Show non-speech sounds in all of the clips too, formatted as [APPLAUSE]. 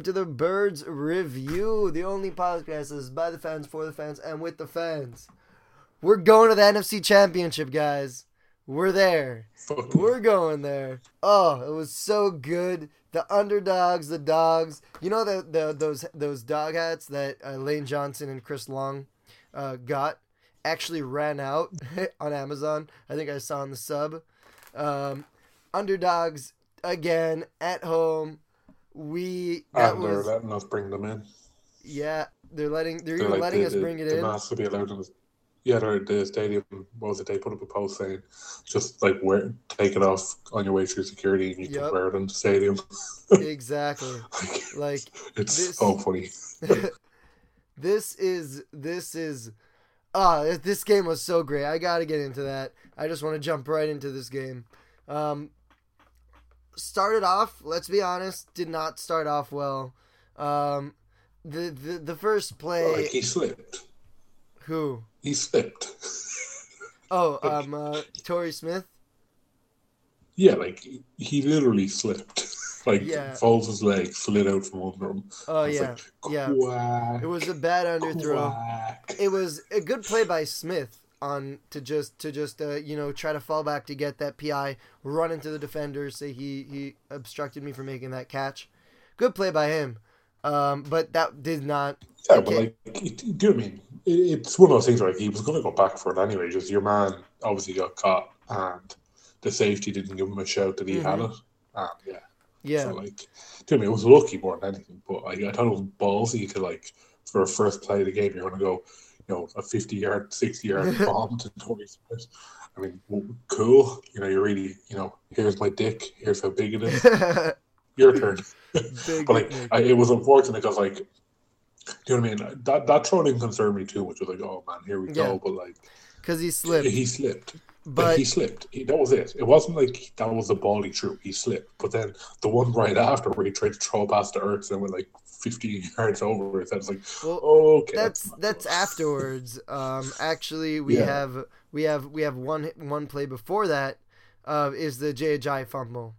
welcome to the Birds Review, the only podcast that is by the fans, for the fans, and with the fans. We're going to the NFC Championship, guys. We're there. We're going there. Oh, it was so good. The underdogs, the dogs. You know the, the those those dog hats that uh, Lane Johnson and Chris Long uh, got actually ran out [LAUGHS] on Amazon. I think I saw on the sub. Um, underdogs again at home. We that and they're was letting us bring them in. yeah. They're letting they're, They're even like letting the, us the, bring it the in. masks will be allowed in the yeah, they're, the stadium. What was it? They put up a post saying, just like wear, take it off on your way through security, and you Yep. can wear it in the stadium. [LAUGHS] exactly. like, Like it's this- so funny. [LAUGHS] this is this is ah this game was so great. I got to get into that. I just want to jump right into this game. Um started off, let's be honest, did not start off well. Um the the, the first play Like he slipped. who? He slipped. [LAUGHS] Oh, um uh Torrey Smith. yeah, like he- literally slipped. [LAUGHS] like Yeah. his leg, slid out from under him. Oh yeah. like, yeah. It was a bad underthrow. quack. it was a good play by Smith on to just to just uh, you know try to fall back to get that PI, run into the defender, say he he obstructed me from making that catch. Good play by him, um, but that did not. Yeah, but like, it- do you know I mean? It, it's one of those things where like, he was going to go back for it anyway. Just your man obviously got caught, and the safety didn't give him a shout that he had Mhm. it. And yeah, Yeah, so like, do you know I mean? It was lucky more than anything. But like, I thought it was ballsy to like for a first play of the game, you're going to go, know, a 50 yard, 60 yard [LAUGHS] bomb to Torrey Smith. I mean, cool. You know, you're really, you know, here's my dick. Here's how big it is. [LAUGHS] Your turn. [LAUGHS] But like, I, it was unfortunate because like, do you know what I mean? That that throw didn't concern me too much. Was like, oh man, here we Yeah. go. But like, because he slipped. he slipped. Like, But he slipped. He, that was it. It wasn't like that was the ball he threw. He slipped. But then the one right after where he tried to throw past the earth and went like 15 yards over it, I was like, well, okay, that's that's afterwards. Um, actually, we Yeah. have we have we have one one play before that. Uh, is the Jai fumble,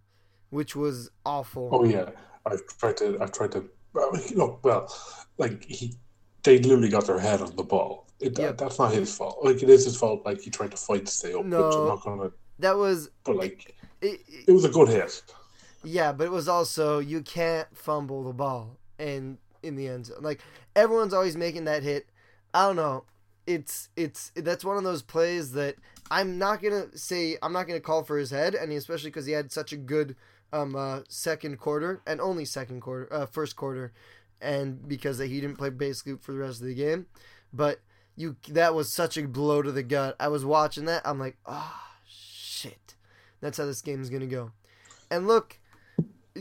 which was awful. Oh yeah, I've tried to. I've tried to. Well, you know, well, like he, they literally got their head on the ball. It, Yeah. that, that's not his fault. Like it is his fault. Like he tried to fight to stay up. No. Which I'm not gonna. That was But like, it, it was a good hit. Yeah, but it was also you can't fumble the ball and in the end zone. Like everyone's always making that hit. I don't know. It's it's that's one of those plays that I'm not gonna say I'm not gonna call for his head, and especially because he had such a good um uh, second quarter and only second quarter uh, first quarter, and because he didn't play basically for the rest of the game, but you that was such a blow to the gut. I was watching that. I'm like, ah, shit. That's how this game's gonna go. And look,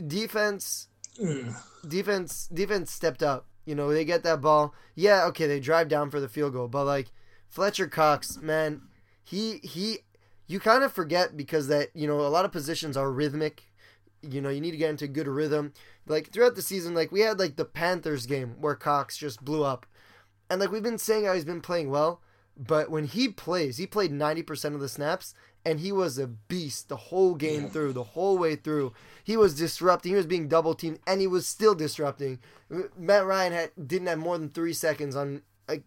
defense Ugh. defense defense stepped up. You know, they get that ball. Yeah, okay, they drive down for the field goal, but like Fletcher Cox, man, he he you kind of forget because that, you know, a lot of positions are rhythmic. You know, you need to get into good rhythm. Like throughout the season, like we had like the Panthers game where Cox just blew up. And like we've been saying how he's been playing well, but when he plays, he played 90% of the snaps and he was a beast the whole game Yeah. through, the whole way through. He was disrupting, he was being double teamed and he was still disrupting. Matt Ryan had didn't have more than 3 seconds on like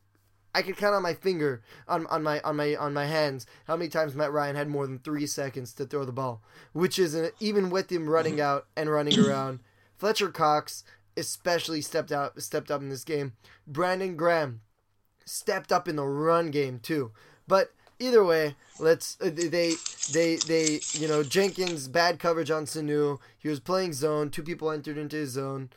I could count on my finger on, on my on my on my hands how many times Matt Ryan had more than 3 seconds to throw the ball, which is an, even with him running [LAUGHS] out and running around. Fletcher Cox especially stepped out stepped up in this game. Brandon Graham stepped up in the run game too. But either way, let's uh, they they they you know Jenkins bad coverage on Sanu. He was playing zone. Two people entered into his zone.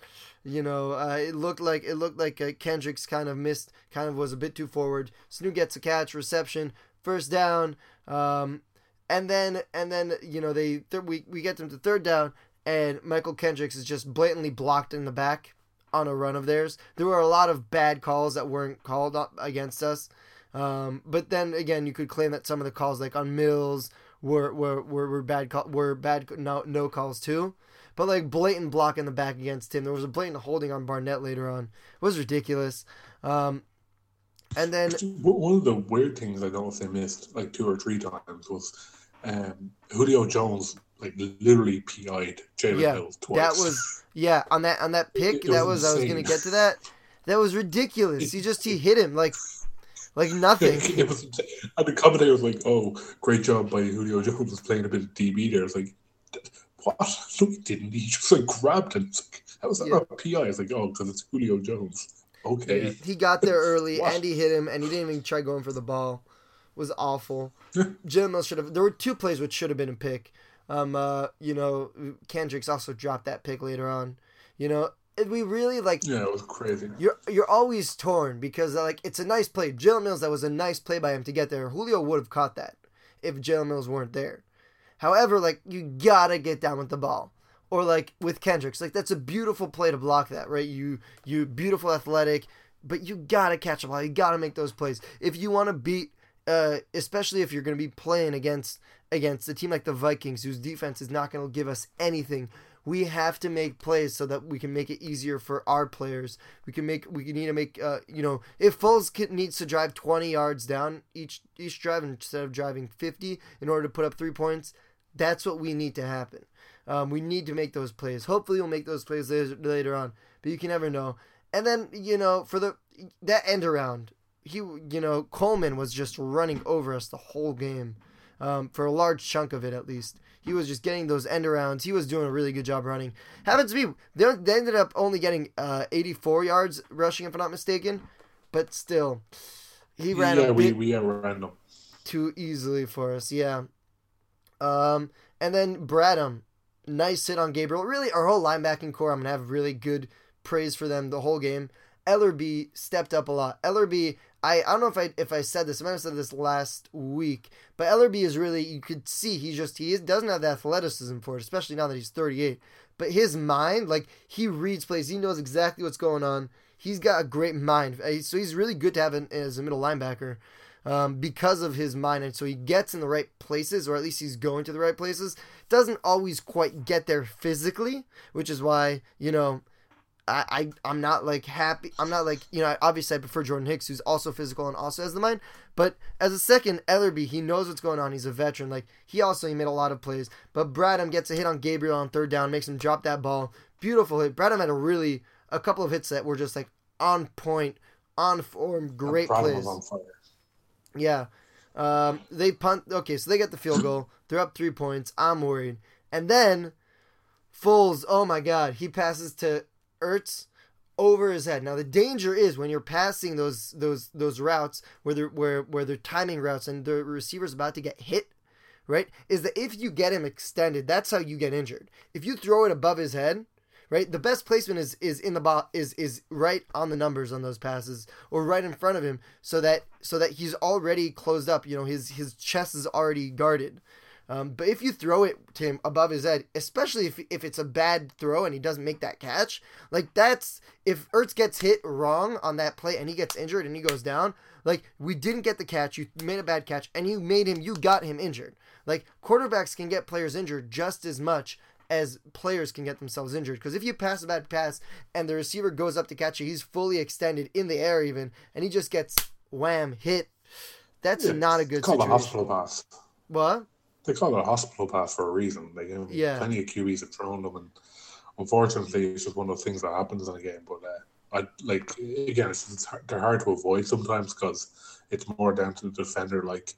You know, uh, it looked like it looked like uh, Kendricks kind of missed, kind of was a bit too forward. Sanu gets a catch, reception, first down, um, and then and then you know they th- we we get them to third down, and Mychal Kendricks is just blatantly blocked in the back on a run of theirs. There were a lot of bad calls that weren't called up against us. Um, but then again, you could claim that some of the calls, like on Mills, were were, were, were bad call, were bad no, no calls too. But like blatant block in the back against him. There was a blatant holding on Barnett later on. It was ridiculous. Um, and then One of the weird things I noticed they missed like two or three times was um, Julio Jones like literally PI'd Jalen Yeah, Mills twice. That was yeah on that on that [LAUGHS] pick. It- it that was was I was gonna get to that. That was ridiculous. He just he hit him like like [LAUGHS] nothing. it was, and the commentator was like, "Oh, great job by Julio Jones was playing a bit of DB there." It's like, what? [LAUGHS] No, he didn't. He just like grabbed him. It's like, How was that Yeah. not a PI? It's like, oh, because it's Julio Jones. Okay. Yeah, he got there [LAUGHS] early and he hit him and he didn't even try going for the ball. was awful. Jalen Mills should have. There were two plays which should have been a pick. Um, uh, you know, Kendricks also dropped that pick later on. You know, we really like Yeah, it was crazy. you're you're always torn because like it's a nice play. Jalen Mills, that was a nice play by him to get there. Julio would have caught that if Jalen Mills weren't there. However, like you gotta get down with the ball. Or like with Kendricks, like that's a beautiful play to block that, right? You you beautiful athletic, but you gotta catch a ball. You gotta make those plays if you want to beat, uh, especially if you're gonna be playing against against a team like the Vikings, whose defense is not gonna give us anything. We have to make plays so that we can make it easier for our players. We can make we need to make uh, you know if Foles can, needs to drive 20 yards down each each drive instead of driving 50 in order to put up three points, that's what we need to happen. Um, we need to make those plays. Hopefully, we'll make those plays later, later on, but you can never know. And then you know for the that end around, he you know Coleman was just running over us the whole game, um, for a large chunk of it at least. He was just getting those end arounds. He was doing a really good job running. Happens to be they, they ended up only getting uh, 84 yards rushing, if I'm not mistaken, but still, he ran yeah, a we bit we outran them. too easily for us. Yeah. Um, and then Bradham, nice hit on Gabriel. Really, our whole linebacking corps, I'm gonna have really good praise for them the whole game. Ellerbe stepped up a lot. Ellerbe, I, I don't know if I if I said this. I might have said this last week, but Ellerbe is really you could see he just he doesn't have the athleticism for it, especially now that he's 38. But his mind, like he reads plays, he knows exactly what's going on. He's got a great mind, Uh, so he's really good to have as a middle linebacker um, because of his mind, and so he gets in the right places, or at least he's going to the right places. Doesn't always quite get there physically, which is why you know I, I I'm not like happy. I'm not like you know. Obviously, I prefer Jordan Hicks, who's also physical and also has the mind. But as a second, Ellerbe, he knows what's going on. He's a veteran. Like he also he made a lot of plays. But Bradham gets a hit on Gabriel on third down, makes him drop that ball. Beautiful hit. Bradham had a really a couple of hits that were just like on point, on form, great plays. was on fire. Yeah. Um, they punt. Okay, so they get the field goal. They're up three points. I'm worried. And then Foles, oh my God, he passes to Ertz over his head. Now the danger is when you're passing those those those routes where they're where where they're timing routes and the receiver's about to get hit, right? Is that if you get him extended, that's how you get injured. If you throw it above his head, right? The best placement is is in the ball is is right on the numbers on those passes or right in front of him so that so that he's already closed up. You know, his his chest is already guarded. Um, but if you throw it to him above his head, especially if, if it's a bad throw and he doesn't make that catch, like that's if Ertz gets hit wrong on that play and he gets injured and he goes down, like we didn't get the catch, you made a bad catch and you made him, you got him injured. Like quarterbacks can get players injured just as much as players can get themselves injured. Because if you pass a bad pass and the receiver goes up to catch you, he's fully extended in the air even, and he just gets wham hit. That's Yeah, not a good It's called a situation. hospital pass. What? They call it a hospital pass for a reason. Like, you know, Yeah. plenty of QBs have thrown them, and unfortunately, it's just one of the things that happens in a game. But uh, I like again, it's, it's hard, they're hard to avoid sometimes because it's more down to the defender. Like,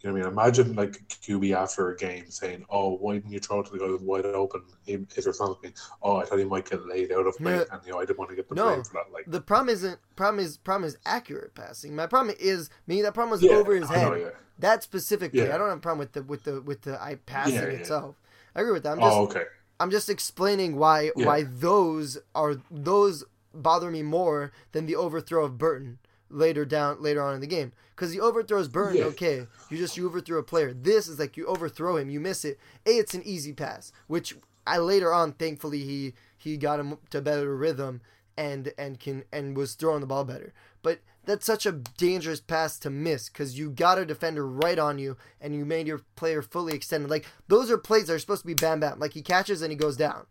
you know, what I mean, imagine like a QB after a game saying, "Oh, why didn't you throw it to the guy who's wide open?" He hit or something. Oh, I thought he might get laid out of play, Yeah. and you know, I didn't want to get the No. blame for that. Like, The problem isn't problem is problem is accurate passing. My problem is me that problem was yeah, over his I head. know, yeah. That specifically, Yeah. I don't have a problem with the with the with the I passing Yeah, itself. I agree with that. I'm oh, just Oh, okay. I'm just explaining why why those are those bother me more than the overthrow of Burton later down later on in the game. Because the overthrow is Burton, okay, you just you overthrow a player. This is like you overthrow him, you miss it. A, it's an easy pass, which I later on, thankfully, he he got him to better rhythm and and can and was throwing the ball better. But that's such a dangerous pass to miss because you got a defender right on you and you made your player fully extended. Like those are plays that are supposed to be bam bam. Like he catches and he goes down.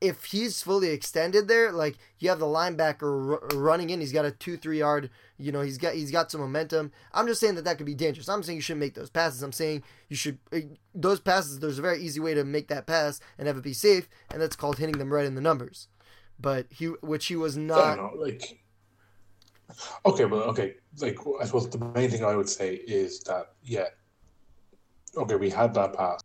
if he's fully extended there, like you have the linebacker r- running in, he's got a two three yard. You know, he's got he's got some momentum. I'm just saying that that could be dangerous. I'm saying you shouldn't make those passes. I'm saying you should uh, those passes. There's a very easy way to make that pass and have it be safe, and that's called hitting them right in the numbers. But he, which he was I not. don't know, like okay, well, okay, like I suppose the main thing I would say is that yeah, okay, we had that pass.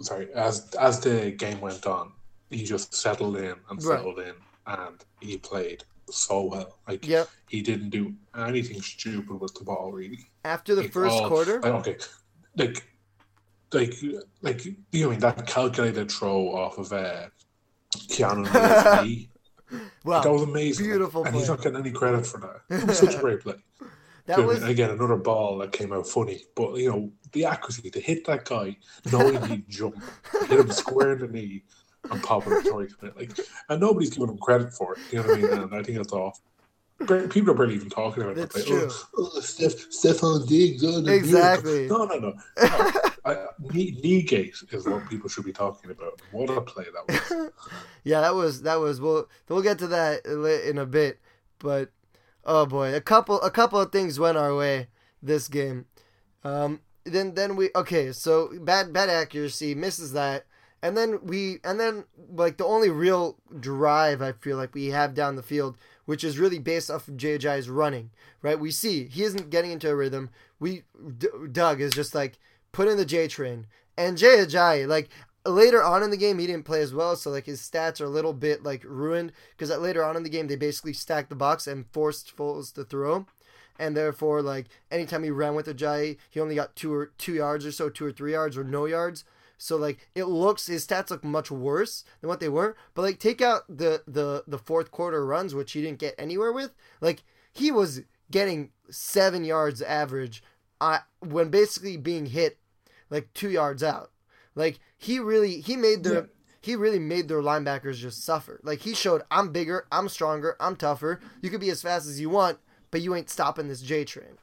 Sorry, as as the game went on, he just settled in and Right. settled in, and he played so well. Like Yep. he didn't do anything stupid with the ball, really. After the Like, first all- quarter, like, okay, like, like, like, you know, I mean that calculated throw off of uh, Keanu [LAUGHS] Neal's knee. wow, that was amazing. beautiful and he's not getting any credit for that. [LAUGHS] It was such a great play. that You was again another ball that came out funny, but you know the accuracy to hit that guy, knowing he'd [LAUGHS] jump, hit him square in the knee, and pop it twice. Like, and nobody's giving him credit for it. You know what I mean? And I think that's off. People are barely even talking about it. Like, true. Oh, oh, Steph, Stefon Diggs. Oh, Exactly. miracle. No, no, no. no. [LAUGHS] I, gate is what people should be talking about. What a play that was. [LAUGHS] yeah, that was that was. We'll we'll get to that in a bit, but oh boy, a couple a couple of things went our way this game. Um, then then we okay, so bad bad accuracy misses that, and then we and then like the only real drive I feel like we have down the field, which is really based off of JJ's running. Right, we see he isn't getting into a rhythm. We D- Doug is just like put in the J train, and Ajayi like later on in the game he didn't play as well so like his stats are a little bit like ruined because later on in the game they basically stacked the box and forced Foles to throw and therefore like anytime he ran with Ajayi he only got two or two yards or so two or three yards or no yards so like it looks his stats look much worse than what they were but like take out the the the fourth quarter runs which he didn't get anywhere with like he was getting seven yards average uh, when basically being hit like two yards out like he really he made their Yeah. he really made their linebackers just suffer. Like he showed I'm bigger, I'm stronger, I'm tougher. You could be as fast as you want, but you ain't stopping this J train.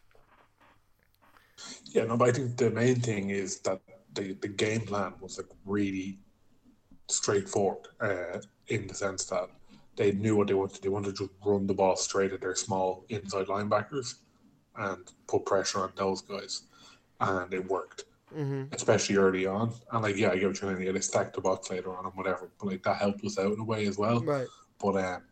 Yeah, no, but I think the main thing is that the, the game plan was like really straightforward uh, in the sense that they knew what they wanted. They wanted to just run the ball straight at their small inside linebackers and put pressure on those guys, and it worked, hmm especially early on. And like, yeah, I get what you're saying. Yeah, they stacked the box later on and whatever, but like that helped us out in a way as well. Right. But um,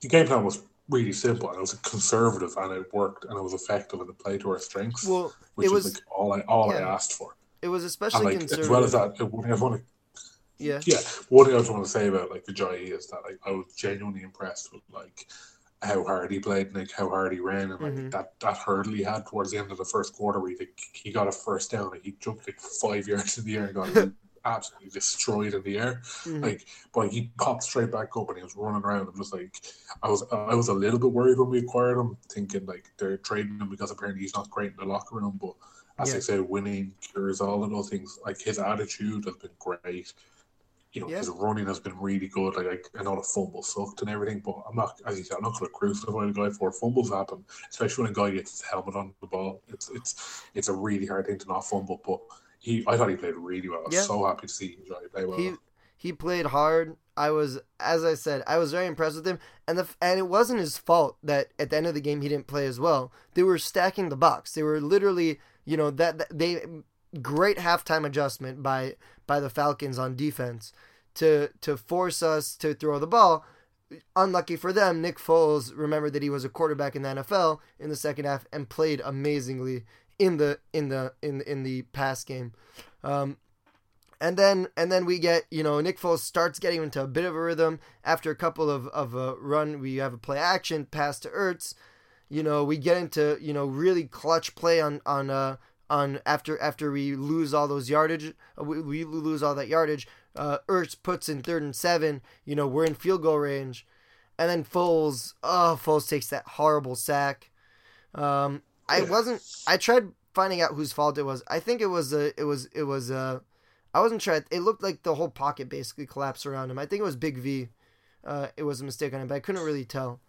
the game plan was really simple and it was conservative and it worked and it was effective and it played to our strengths Well, which was is like all I all I asked for. It was especially like conservative. as well as that, one thing I want to yeah. yeah, one thing I just want to say about like the Jai is that like I was genuinely impressed with like how hard he played and like how hard he ran and like Mhm. that that hurdle he had towards the end of the first quarter where he like, he got a first down like he jumped like five [LAUGHS] yards in the air and got [LAUGHS] absolutely destroyed in the air Mhm. like but he popped straight back up and he was running around I'm just like I was I was a little bit worried when we acquired him thinking like they're trading him because apparently he's not great in the locker room but as Yeah. I said winning cures all of those things like his attitude has been great you know, Yeah. his running has been really good. Like, I, I know the fumble sucked and everything, but I'm not, as you said, I'm not going to crucify the guy for fumbles happen, especially when a guy gets his helmet on the ball. It's it's it's a really hard thing to not fumble. But he, I thought he played really well. I was Yeah. so happy to see him play well. He he played hard. I was, as I said, I was very impressed with him, and the and it wasn't his fault that at the end of the game he didn't play as well. They were stacking the box. They were literally, you know, that, that they great halftime adjustment by by the Falcons on defense to to force us to throw the ball. Unlucky for them, Nick Foles remembered that he was a quarterback in the NFL in the second half and played amazingly in the in the in in the pass game. Um, and then and then we get you know Nick Foles starts getting into a bit of a rhythm after a couple of of a run. We have a play action pass to Ertz. You know we get into you know really clutch play on on uh on after after we lose all those yardage we, we lose all that yardage. Uh, Ertz puts in third and seven. You know we're in field goal range, and then Foles oh Foles takes that horrible sack. Um, I wasn't. I tried finding out whose fault it was. I think it was uh, it was it was uh I wasn't sure. It looked like the whole pocket basically collapsed around him. I think it was Big V. Uh, it was a mistake on him, but I couldn't really tell.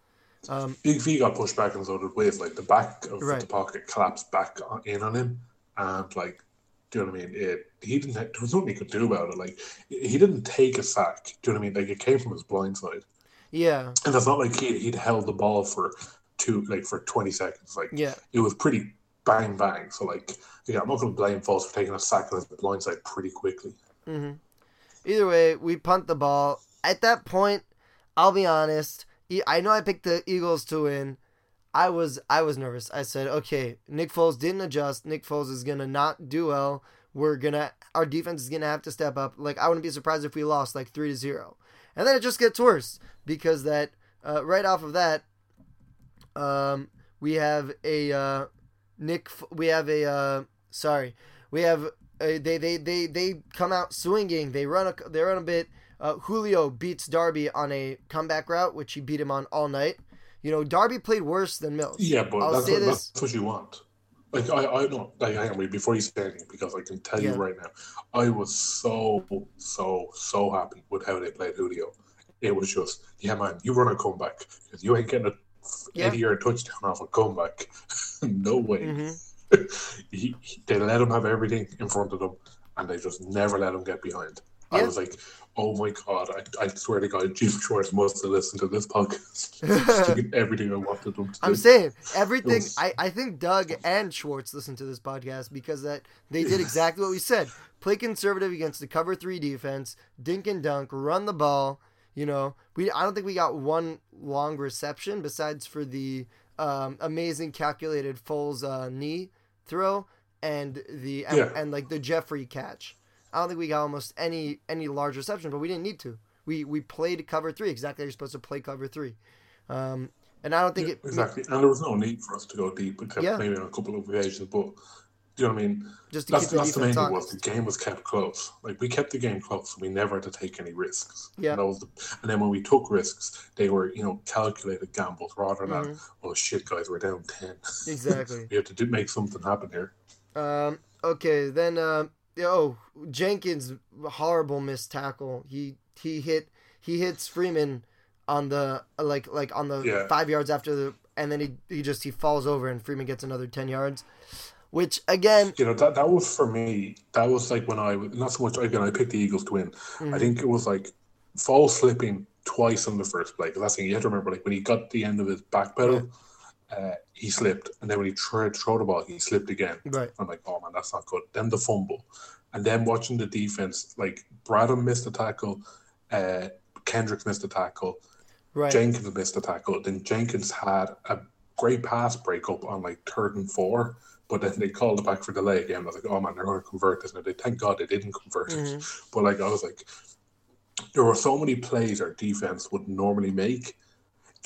Um, Big V got pushed back and so did Wiz. Like the back of Right. the pocket collapsed back on, in on him, and like Do you know what I mean? It, he didn't. There was nothing he could do about it. Like he didn't take a sack. Do you know what I mean? Like it came from his blind side. Yeah. And it's not like he he'd held the ball for two like for twenty seconds. Like yeah, it was pretty bang bang. So like yeah, I'm not going to blame Foles for taking a sack on his blind side pretty quickly. Mm-hmm. Either way, we punt the ball. At that point, I'll be honest. I know I picked the Eagles to win. I was I was nervous. I said, okay, Nick Foles didn't adjust. Nick Foles is gonna not do well. We're gonna our defense is gonna have to step up. Like I wouldn't be surprised if we lost like three to zero, and then it just gets worse because that uh, right off of that, um, we have a uh, Nick. We have a uh, sorry, we have uh, they they they they come out swinging. They run a they run a bit. Uh, Julio beats Darby on a comeback route, which he beat him on all night. You know, Darby played worse than Mills. Yeah, but I'll that's say what, this. that's what you want. Like I, I don't like hang on wait, before you say anything because I can tell Yeah. you right now, I was so so so happy with how they played Julio. It was just yeah, man, you run a comeback because you ain't getting a Yeah. eighty yard touchdown off a comeback. [LAUGHS] no way. hmm [LAUGHS] he, he- they let him have everything in front of them, and they just never let him get behind. I was like, oh my god! I, I swear to God, Jim Schwartz must have listened to this podcast. [LAUGHS] Everything I wanted them to I'm do. saying everything. was- I, I think Doug and Schwartz listened to this podcast because that they did exactly what we said. Play conservative against the cover three defense, dink and dunk, run the ball. You know, we I don't think we got one long reception besides for the um, amazing calculated Foles uh, knee throw and the and, and like the Jeffery catch. I don't think we got almost any any large reception, but we didn't need to. We we played cover three exactly you're supposed to play cover three. Um, and I don't think Yeah, it exactly, and there was no need for us to go deep, except Yeah. maybe on a couple of occasions. But do you know what I mean? just to That's, the that's the main thing was the game was kept close. Like we kept the game close. so We never had to take any risks. Yeah. And, that was the, and then when we took risks, they were you know calculated gambles rather than Mhm. oh shit guys we're down ten. [LAUGHS] Exactly. we have to do, make something happen here. Um, okay, then uh, oh Jenkins horrible missed tackle. He he hit he hits Freeman on the like like on the Yeah. five yards after the and then he he just he falls over and Freeman gets another ten yards, which again You know that that was for me. That was like when I not so much again. I picked the Eagles to win. I mhm, think it was like Foles slipping twice on the first play. Because that's the thing you have to remember. Like when he got the end of his back pedal, uh, he slipped, and then when he tried to throw the ball, he slipped again. right I'm like, oh man, that's not good. Then the fumble, and then watching the defense. Like Bradham missed a tackle, uh, Kendricks missed a tackle, right Jenkins missed a tackle. Then Jenkins had a great pass breakup on like third and four. But then they called it back for delay again. I was like, "Oh man, they're going to convert this." And they thank God they didn't convert it. Mhm. But like, I was like, there were so many plays our defense would normally make.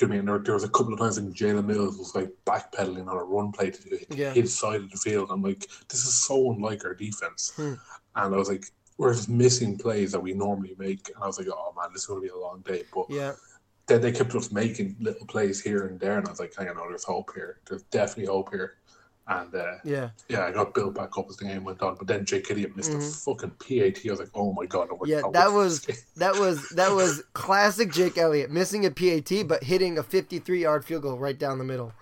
Do you know I mean there, there was a couple of times when Jalen Mills was like backpedaling on a run play to Yeah. his side of the field. I'm like, this is so unlike our defense. Hmm. And I was like, we're just missing plays that we normally make. And I was like, oh man, this is going to be a long day. But yeah then they kept us making little plays here and there, and I was like, hang on, there's hope here. There's definitely hope here. And uh, yeah yeah, I got built back up as the game went on. But then Jake Idiot missed Mhm. a fucking PAT. I was like, oh my god, no, we're Yeah, out that was- that was that was [LAUGHS] classic Jake Elliott missing a PAT but hitting a 53 yard field goal right down the middle.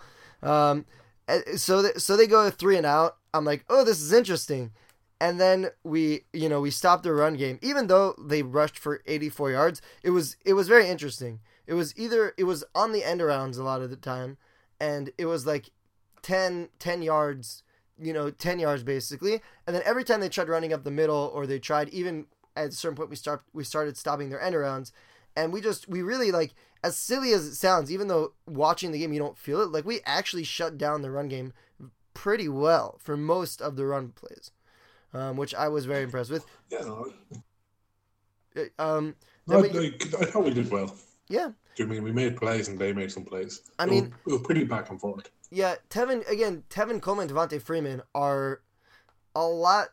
Um, eh, so th- so they go three and out. I'm like, oh, this is interesting. And then we, you know, we stopped the run game, even though they rushed for 84 yards. It was it was very interesting. It was either it was on the end arounds a lot of the time, and it was like 10, 10 yards, you know, 10 yards basically. And then every time they tried running up the middle, or they tried even at a certain point we start we started stopping their end arounds, and we just we really like as silly as it sounds, even though watching the game you don't feel it, like we actually shut down the run game pretty well for most of the run plays, um, which I was very impressed with. Yeah, Uh, Um, I, we, I thought we did well. Yeah, Do you mean we made plays and they made some plays? I It mean- was, it was pretty back and forth. yeah. Tevin again, Tevin Coleman, Devonta Freeman are a lot.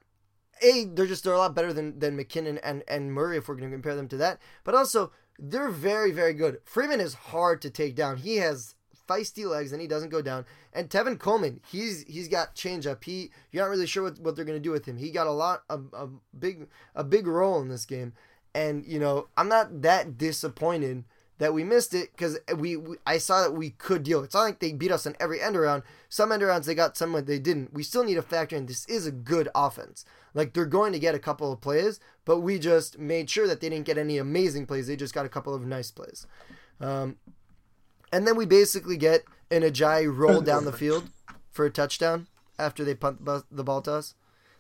A, they're just they're a lot better than than McKinnon and and Murray if we're going to compare them to that. But also they're very very good. Freeman is hard to take down. He has feisty legs and he doesn't go down. And Tevin Coleman, he's he's got change up. He you're not really sure what, what they're going to do with him. He got a lot a, a big a big role in this game. And you know I'm not that disappointed that we missed it because we, we, I saw that we could deal. It's not like they beat us on every end around. Some end arounds they got, some they didn't. We still need to factor in this is a good offense. Like they're going to get a couple of plays, but we just made sure that they didn't get any amazing plays. They just got a couple of nice plays. Um, and then we basically get an Ajayi roll down the field for a touchdown after they punt the ball to us.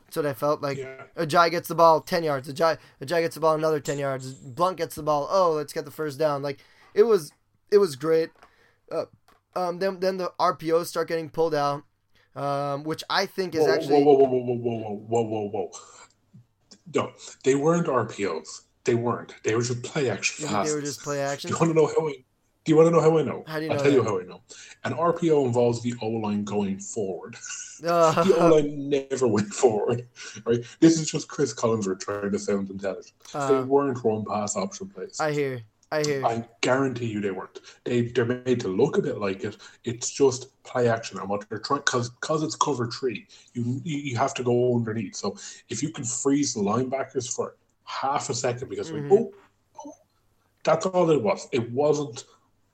That's what I felt like. Yeah. Ajayi gets the ball ten yards. Ajayi, Ajayi gets the ball another ten yards. Blount gets the ball. Oh, let's get the first down. Like it was, it was great. Uh, um, then then the RPOs start getting pulled out, um, which I think is whoa, actually whoa whoa whoa whoa whoa whoa whoa whoa. No, they weren't RPOs. They weren't. They were just play action. They were just play action. You want to know how? I, do you want to know how I know? How do you know I'll tell that? you how I know. An RPO involves the O line going forward. [LAUGHS] Uh, the O line never went forward. Right? This is just Chris Collinsworth trying to sound intelligent. they uh, weren't run pass option plays. I hear. I hear. I guarantee you they weren't. They they're made to look a bit like it. It's just play action and what they're trying because because it's cover three. You you have to go underneath. So if you can freeze the linebackers for half a second because Mhm. we oh, oh, that's all it was. It wasn't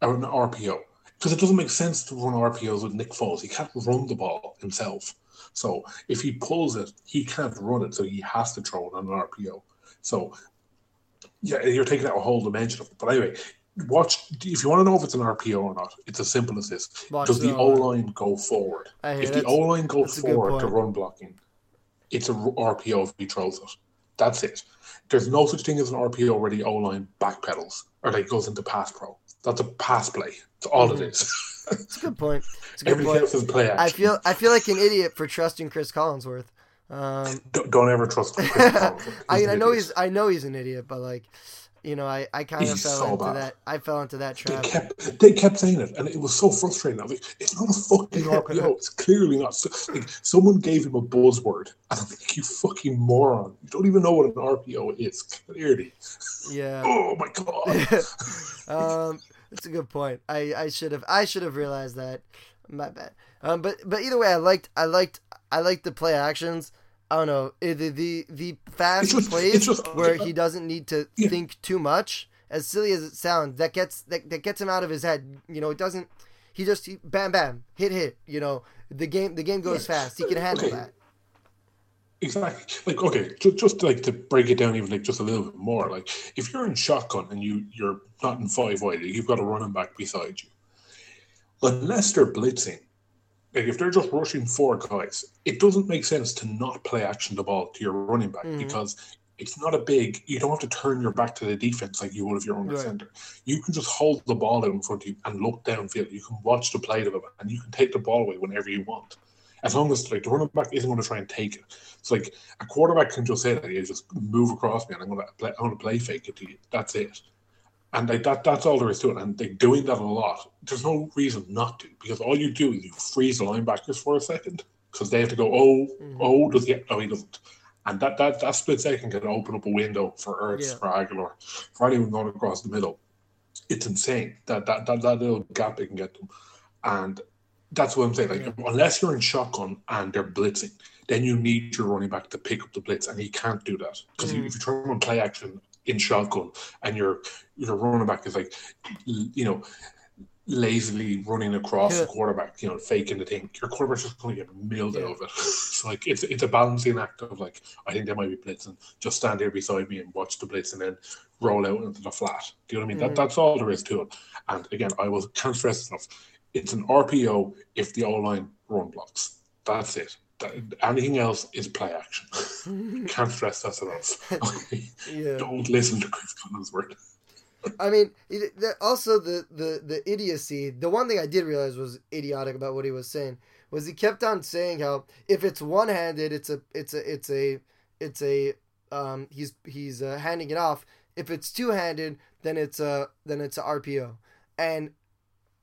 an RPO because it doesn't make sense to run RPOs with Nick Foles. He can't run the ball himself. So if he pulls it, he can't run it. So he has to throw it on an RPO. So yeah, you're taking out a whole dimension of it. But anyway, watch if you want to know if it's an RPO or not. It's as simple as this: Watch Does the the O O-line. go forward? If the O line goes that's a good forward to run blocking, it's a RPO if he throws it. That's it. There's no such thing as an RPO where the O line backpedals or like goes into pass pro. That's a pass play. That's all Mhm. it is. It's a good point. It's a good Everything point. else is play action. I feel I feel like an idiot for trusting Chris Collinsworth. Um, don't, don't ever trust. Chris [LAUGHS] Collinsworth. I mean, I know idiot. he's I know he's an idiot, but like, you know, I, I kind of fell so into bad. that. I fell into that trap. They kept they kept saying it, and it was so frustrating. I was like, it's not a fucking RPO. It's clearly not. So, like, someone gave him a buzzword, and [LAUGHS] I'm like, you fucking moron! You don't even know what an RPO is. Clearly. Yeah. Oh my god. [LAUGHS] um, that's a good point. I, I should have I should have realized that. My bad. Um, but but either way, I liked I liked I liked the play actions. I don't know eh, the the the fast just- plays just- where [LAUGHS] he doesn't need to Yeah. think too much. As silly as it sounds, that gets that, that gets him out of his head. You know, it doesn't. He just he, bam bam hit hit. You know, the game the game goes Yeah. fast. He can handle Okay. that. Exactly. Like okay, just, just like to break it down even like just a little bit more. Like if you're in shotgun and you you're not in five wide, you've got a running back beside you. Unless they're blitzing, like if they're just rushing four guys, it doesn't make sense to not play action the ball to your running back Mhm. because it's not a big. You don't have to turn your back to the defense like you would if you're under Right. center. You can just hold the ball out in front of you and look downfield. You can watch the play of it, and you can take the ball away whenever you want. As long as like the running back isn't going to try and take it. It's like a quarterback can just say that you just move across me and I'm going to play. I'm going to play fake it to you. That's it. And like that, that's all there is to it. And they're doing that a lot, there's no reason not to because all you do is you freeze the linebackers for a second because they have to go, oh, Mhm. oh, does he? No, he doesn't. And that that that split second can open up a window for Ertz, Yeah. for Agholor, for anyone going across the middle. It's insane that that that, that little gap they can get them, and that's what I'm saying. Like unless you're in shotgun and they're blitzing, then you need your running back to pick up the blitz, and he can't do that because Mhm. if you try and play action in shotgun and your your running back is like, you know. Lazily running across Yeah. the quarterback, you know, faking the thing. Your quarterback's just going to get milled Yeah. out of it. so like, it's it's a balancing act of like, I think they might be blitzing. Just stand there beside me and watch the blitz, and then roll out into the flat. Do you know what I mean? Mhm. That that's all there is to it. And again, I will can't stress enough. It's an RPO if the O line run blocks. That's it. Anything else is play action. [LAUGHS] can't stress that enough. Okay? [LAUGHS] yeah. Don't listen to Chris Collinsworth. I mean, also the, the the idiocy. The one thing I did realize was idiotic about what he was saying was he kept on saying how if it's one handed, it's a it's a it's a it's a um he's he's uh, handing it off. If it's two handed, then it's a then it's a RPO. And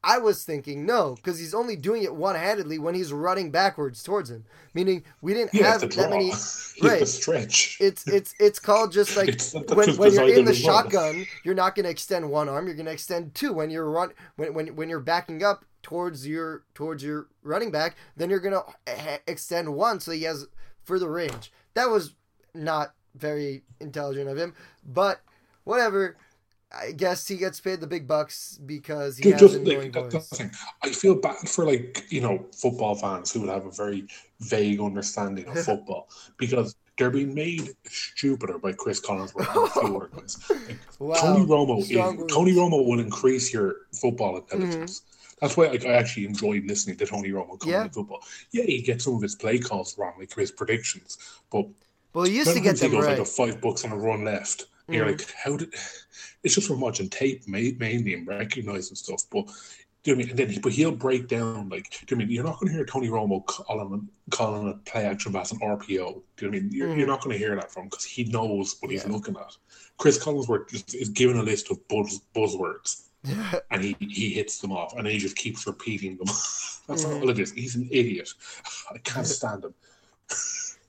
I was thinking no, because he's only doing it one handedly when he's running backwards towards him. Meaning we didn't Yeah, have that many. [LAUGHS] Right. stretch. It's it's it's called just like when, when you're in the shotgun, you're not going to extend one arm. You're going to extend two. When you're run when, when when you're backing up towards your towards your running back, then you're going to ha- extend one so he has further range. That was not very intelligent of him, but whatever. I guess he gets paid the big bucks because he Ju- has just like that, voice. thing. I feel bad for like you know football fans who would have a very vague understanding of [LAUGHS] football because they're being made stupider by Chris Collinsworth and a few other guys. Like, [LAUGHS] Wow. Tony Romo, is. Tony Romo will increase your football intelligence. Mm-hmm. That's why like, I actually enjoyed listening to Tony Romo comment Yeah. football. Yeah, he gets some of his play calls wrong, like his predictions, but Well, he used to get sometimes he goes right. like a five bucks on a run left. And You're like, how did? It's just from watching tape, mainly and recognizing stuff. But do you know I mean? And then, he, but he'll break down like, do you know I mean? You're not going to hear Tony Romo calling calling a play action pass an RPO. Do you know I mean? You're, Mhm. you're not going to hear that from because he knows what he's Yeah. looking at. Chris Collinsworth just is given a list of buzz, buzzwords [LAUGHS] and he, he hits them off and he just keeps repeating them. [LAUGHS] That's Mhm. all it is. He's an idiot. [LAUGHS] I can't stand him.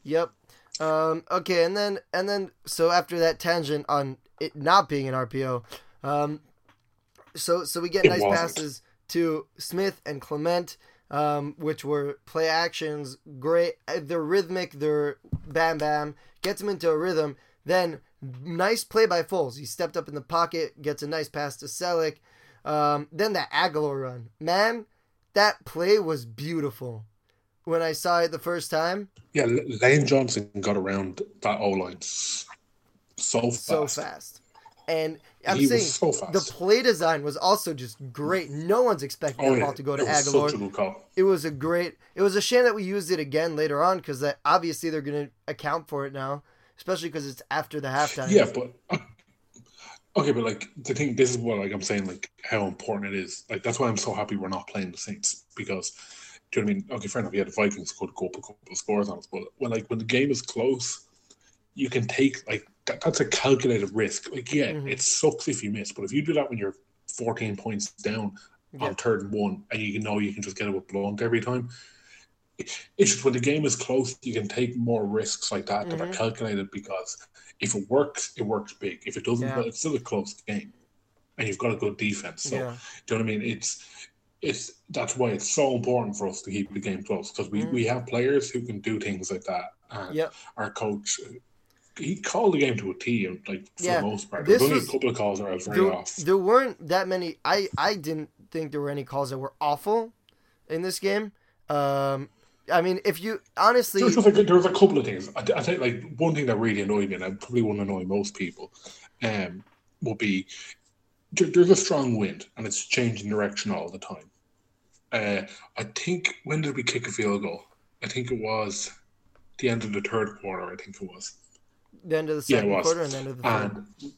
Yep. Um, okay, and then and then so after that tangent on it not being an RPO, um, so so we get It nice wasn't. passes to Smith and Clement, um, which were play actions, great. uh, They're rhythmic. They're bam bam. Gets him into a rhythm. Then nice play by Foles. He stepped up in the pocket, gets a nice pass to Celek. Um, then that Agholor run, man, that play was beautiful. When I saw it the first time, Yeah, Lane Johnson got around that O line so fast. so fast. And I'm he saying so fast. the play design was also just great. No one's expecting oh, that yeah. ball to go to Agholor. Such a good call. It was a great. It was a shame that we used it again later on because that obviously they're going to account for it now, especially because it's after the halftime. Yeah, but okay, but like the thing, this is what like I'm saying, like how important it is. Like that's why I'm so happy we're not playing the Saints because. Do you know what I mean? Okay, fair enough. Yeah, the Vikings could go up a couple of scores on us, but when like when the game is close, you can take like that, that's a calculated risk. Like, yeah, Mhm. it sucks if you miss, but if you do that when you're 14 points down Yeah. on third and one, and you know you can just get it with Blount every time. it- It's just when the game is close, you can take more risks like that that are Mhm. calculated because if it works, it works big. If it doesn't, Yeah. it's still a close game, and you've got a good defense. So, yeah. do you know what I mean? It's it's that's why it's so important for us to keep the game close because we, Mm. we have players who can do things like that. And Yep. our coach, he called the game to a T, like for Yeah, the most part, this there's only a couple of calls where I was very There, off. there weren't that many. I I didn't think there were any calls that were awful in this game. Um, I mean, if you honestly, There was, like, there was a couple of things. I, I think like one thing that really annoyed me, and I probably won't annoy most people, um, would be there, there's a strong wind and it's changing direction all the time. Uh, I think when did we kick a field goal? I think it was the end of the third quarter. I think it was. The end of the Yeah, second was. quarter and the end of the third. And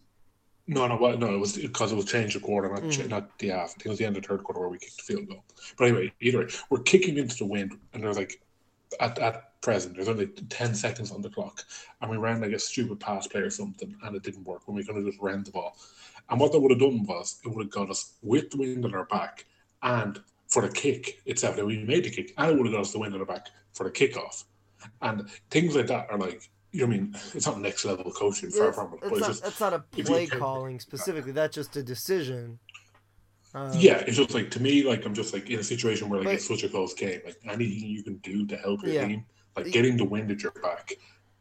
no, no, no, it was because it was change of quarter, not, Mhm. not the half. I think it was the end of the third quarter where we kicked the field goal. But anyway, either way, we're kicking into the wind, and there's like at at present there's only ten seconds on the clock, and we ran like a stupid pass play or something, and it didn't work when we could have just ran the ball. And what that would have done was it would have got us with the wind on our back, and for the kick itself, that we made the kick, and it would have got us the wind on our back for the kickoff. And things like that are like, you know what I mean? It's not next level coaching, far It's, from it, it's it's not, just that's not a you play calling specifically. That's just a decision. Um, Yeah, it's just like to me, like I'm just like in a situation where like But- it's such a close game. Like anything you can do to help your Yeah. team, like getting the wind at your back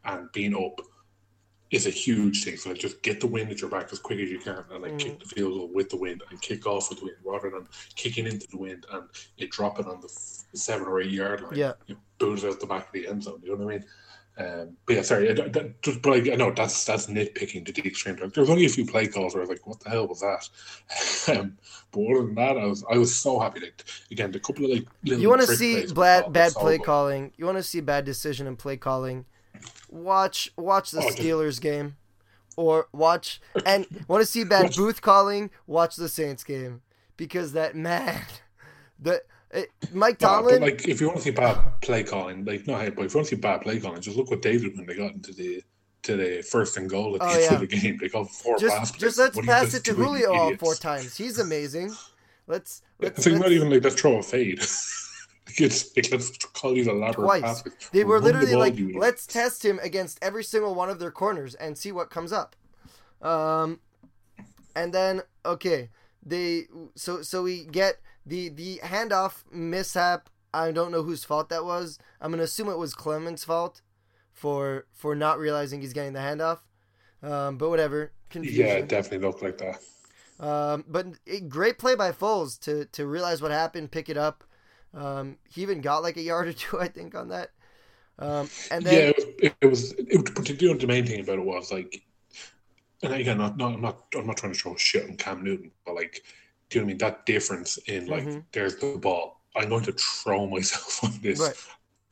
and being up is a huge thing. So just get the wind at your back as quick as you can and like Mhm. kick the field goal with the wind and kick off with the wind rather than kicking into the wind and it dropping on the seven or eight yard line. Yeah. You know, booze out the back of the end zone. You know what I mean? Um, but yeah, sorry. I, that, just, but like, I know that's that's nitpicking to the extreme. Like, there was only a few play calls where I was like, "What the hell was that?" [LAUGHS] um, but other than that, I was I was so happy. Like again, the couple of like little You want to see bad bad so play good. calling. You want to see bad decision and play calling. Watch watch the Oh, Steelers game, or watch [LAUGHS] and want to see bad Watch- booth calling. Watch the Saints game because that [LAUGHS] man, the it, Mike Tomlin. like, if you want to see bad play calling, like no, hey, but if you want to see bad play calling, just look what they did when they got into the to the first and goal at the Oh, end yeah. of the game. They got four just just let's What pass it to Julio all four times. He's amazing. Let's let's, It's like not let's- even like let's throw a fade. It's like let's call these elaborate Twice. passes. They were Run literally ball, like, let's test him against every single one of their corners and see what comes up. Um, and then okay, they so so we get the the handoff mishap. I don't know whose fault that was. I'm gonna assume it was Clement's fault for for not realizing he's getting the handoff. Um, but whatever, confusion. Yeah, it definitely looked like that. Um, but it, great play by Foles to to realize what happened, pick it up. Um, he even got like a yard or two, I think, on that. Um, and then yeah, it, it was. It, was particularly the main thing about it was like, and again, not, not, I'm not, I'm not trying to throw shit on Cam Newton, but like, do you know what I mean? That difference in like, Mhm. there's the ball. I'm going to throw [LAUGHS] myself on this, Right.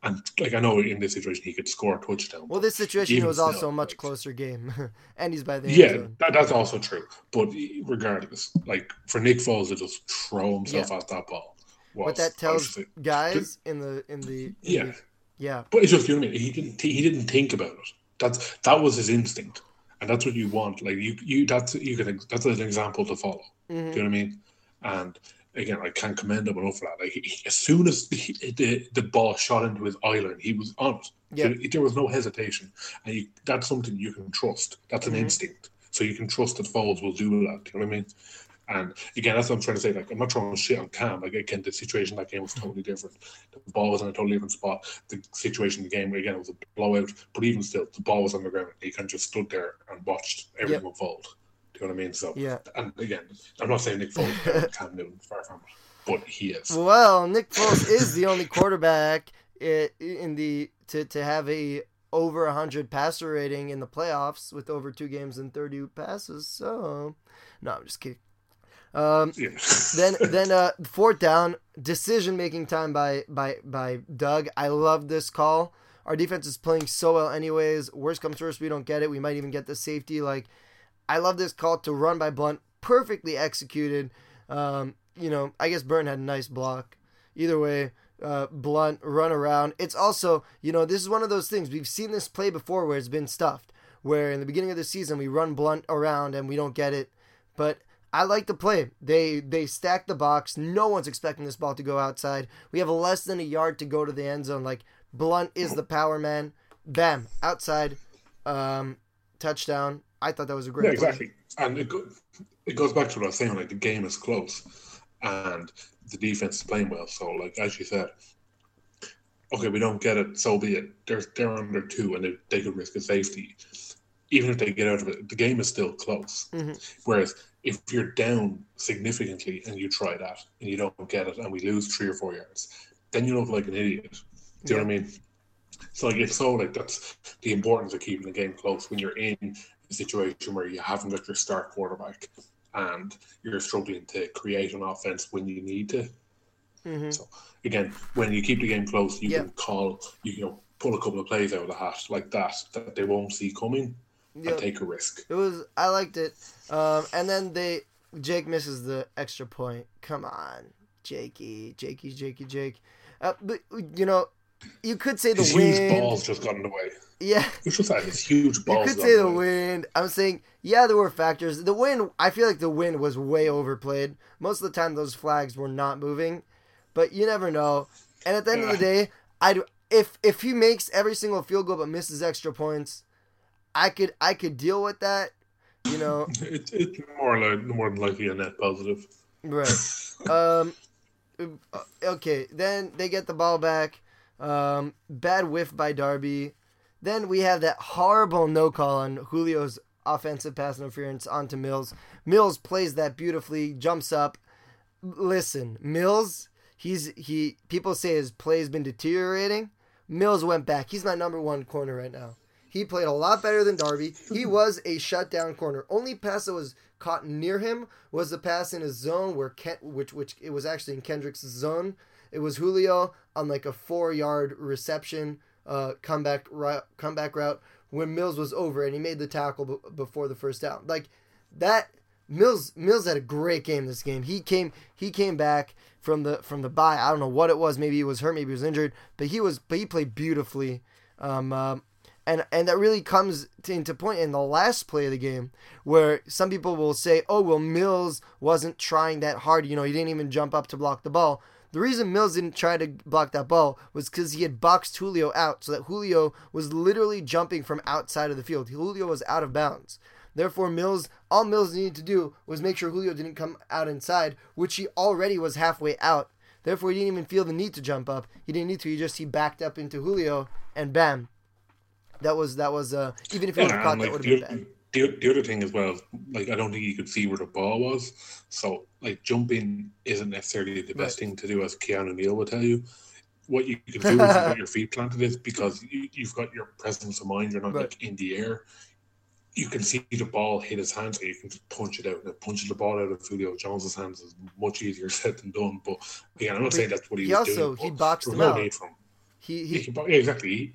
and like I know in this situation he could score a touchdown. well, this situation was also a much like- closer game, [LAUGHS] and he's by the end yeah, that, that's also true. But regardless, like for Nick Foles to just throw himself at that ball, was, What that tells like, guys in the in the in yeah. the- yeah But it's just you know what I mean. He didn't. He didn't think about it. That's that was his instinct, and that's what you want. Like you, you. That's you can. That's an example to follow. Mhm. Do you know what I mean? And again, I can't commend him enough for that. Like he, as soon as the, the the ball shot into his island, he was on it. Yeah. There, there was no hesitation, and you, that's something you can trust. That's an Mhm. instinct. So you can trust that Foles will do that. Do you know what I mean? And again, that's what I'm trying to say. Like, I'm not throwing shit on Cam. Like, again, the situation that game was totally different. The ball was in a totally different spot. The situation in the game, again, it was a blowout. But even still, the ball was on the ground. He kind of just stood there and watched everything unfold. Do you know what I mean? So, yeah. and again, I'm not saying Nick Foles is better than [LAUGHS] Cam Newton, far from it, but he is. Well, Nick Foles is the only quarterback in the to to have a over 100 passer rating in the playoffs with over two games and 30 passes. So, no, I'm just kidding. Um, Yeah. [LAUGHS] then then uh fourth down decision making time by by by Doug. I love this call. Our defense is playing so well anyways. Worst comes to worst, we don't get it. We might even get the safety. Like I love this call to run by Blount, perfectly executed. Um, you know, I guess Burton had a nice block. Either way, uh, Blount run around. It's also, you know, this is one of those things we've seen this play before where it's been stuffed. Where in the beginning of the season we run Blount around and we don't get it, but I like the play. They they stack the box. No one's expecting this ball to go outside. We have less than a yard to go to the end zone. Like Blount is the power man. Bam, outside, um, touchdown. I thought that was a great Yeah, play. exactly. And it, go, it goes back to what I was saying, like the game is close and the defense is playing well. So, like, as you said, okay, we don't get it, so be it. They're, they're under two and they, they could risk a safety. Even if they get out of it, the game is still close. Mhm. Whereas if you're down significantly and you try that and you don't get it and we lose three or four yards, then you look like an idiot. Do you know what I mean? So like it's so like that's the importance of keeping the game close when you're in a situation where you haven't got your star quarterback and you're struggling to create an offense when you need to. Mhm. So again, when you keep the game close, you Yeah. can call, you know pull a couple of plays out of the hat like that that they won't see coming Yeah. and take a risk. It was. I liked it. Um, and then they Jake misses the extra point. Come on, Jakey, Jakey, Jakey, Jake. Uh, but you know, you could say the His huge wind. balls just got in the way. Yeah, It's just that his huge you could say the way. wind. I'm saying, yeah, there were factors. The wind. I feel like the wind was way overplayed. Most of the time, those flags were not moving, but you never know. And at the end of the day, I. If if he makes every single field goal but misses extra points, I could I could deal with that. You know, [LAUGHS] It, it's more like more than likely a net positive. Right. [LAUGHS] um. uh, Okay. Then they get the ball back. Um. Bad whiff by Darby. Then we have that horrible no call on Julio's offensive pass interference onto Mills. Mills plays that beautifully. Jumps up. Listen, Mills. He's he. People say his play's been deteriorating. Mills went back. He's my number one corner right now. He played a lot better than Darby. He [LAUGHS] was a shutdown corner. Only pass that was caught near him was the pass in his zone where Kent, which which it was actually in Kendrick's zone. It was Julio on like a four yard reception, uh, comeback route, comeback route when Mills was over and he made the tackle b- before the first down. Like that, Mills Mills had a great game this game. He came he came back from the from the bye. I don't know what it was. Maybe he was hurt. Maybe he was injured. But he was but he played beautifully. Um, um, and and that really comes to, into point in the last play of the game where some people will say, "Oh, well, Mills wasn't trying that hard. You know, he didn't even jump up to block the ball." The reason Mills didn't try to block that ball was because he had boxed Julio out, so that Julio was literally jumping from outside of the field. Julio was out of bounds. Therefore, Mills, all Mills needed to do was make sure Julio didn't come out inside, which he already was halfway out. Therefore, he didn't even feel the need to jump up. He didn't need to. He just he backed up into Julio, and bam, that was that was uh even if he would have Yeah, caught and that would have the, been bad. the, the other thing as well, like I don't think you could see where the ball was. So like jumping isn't necessarily the best Right. thing to do, as Keanu Neal will tell you. What you can do is you've got [LAUGHS] your feet planted is because you, you've got your presence of mind. You're not Right. like in the air. You can see the ball hit his hands, and you can just punch it out. And punching the ball out of Julio Jones's hands is much easier [LAUGHS] said than done. But yeah, I'm not But saying that's what he, he was also- doing. he boxed him out. He he, he yeah, exactly. He,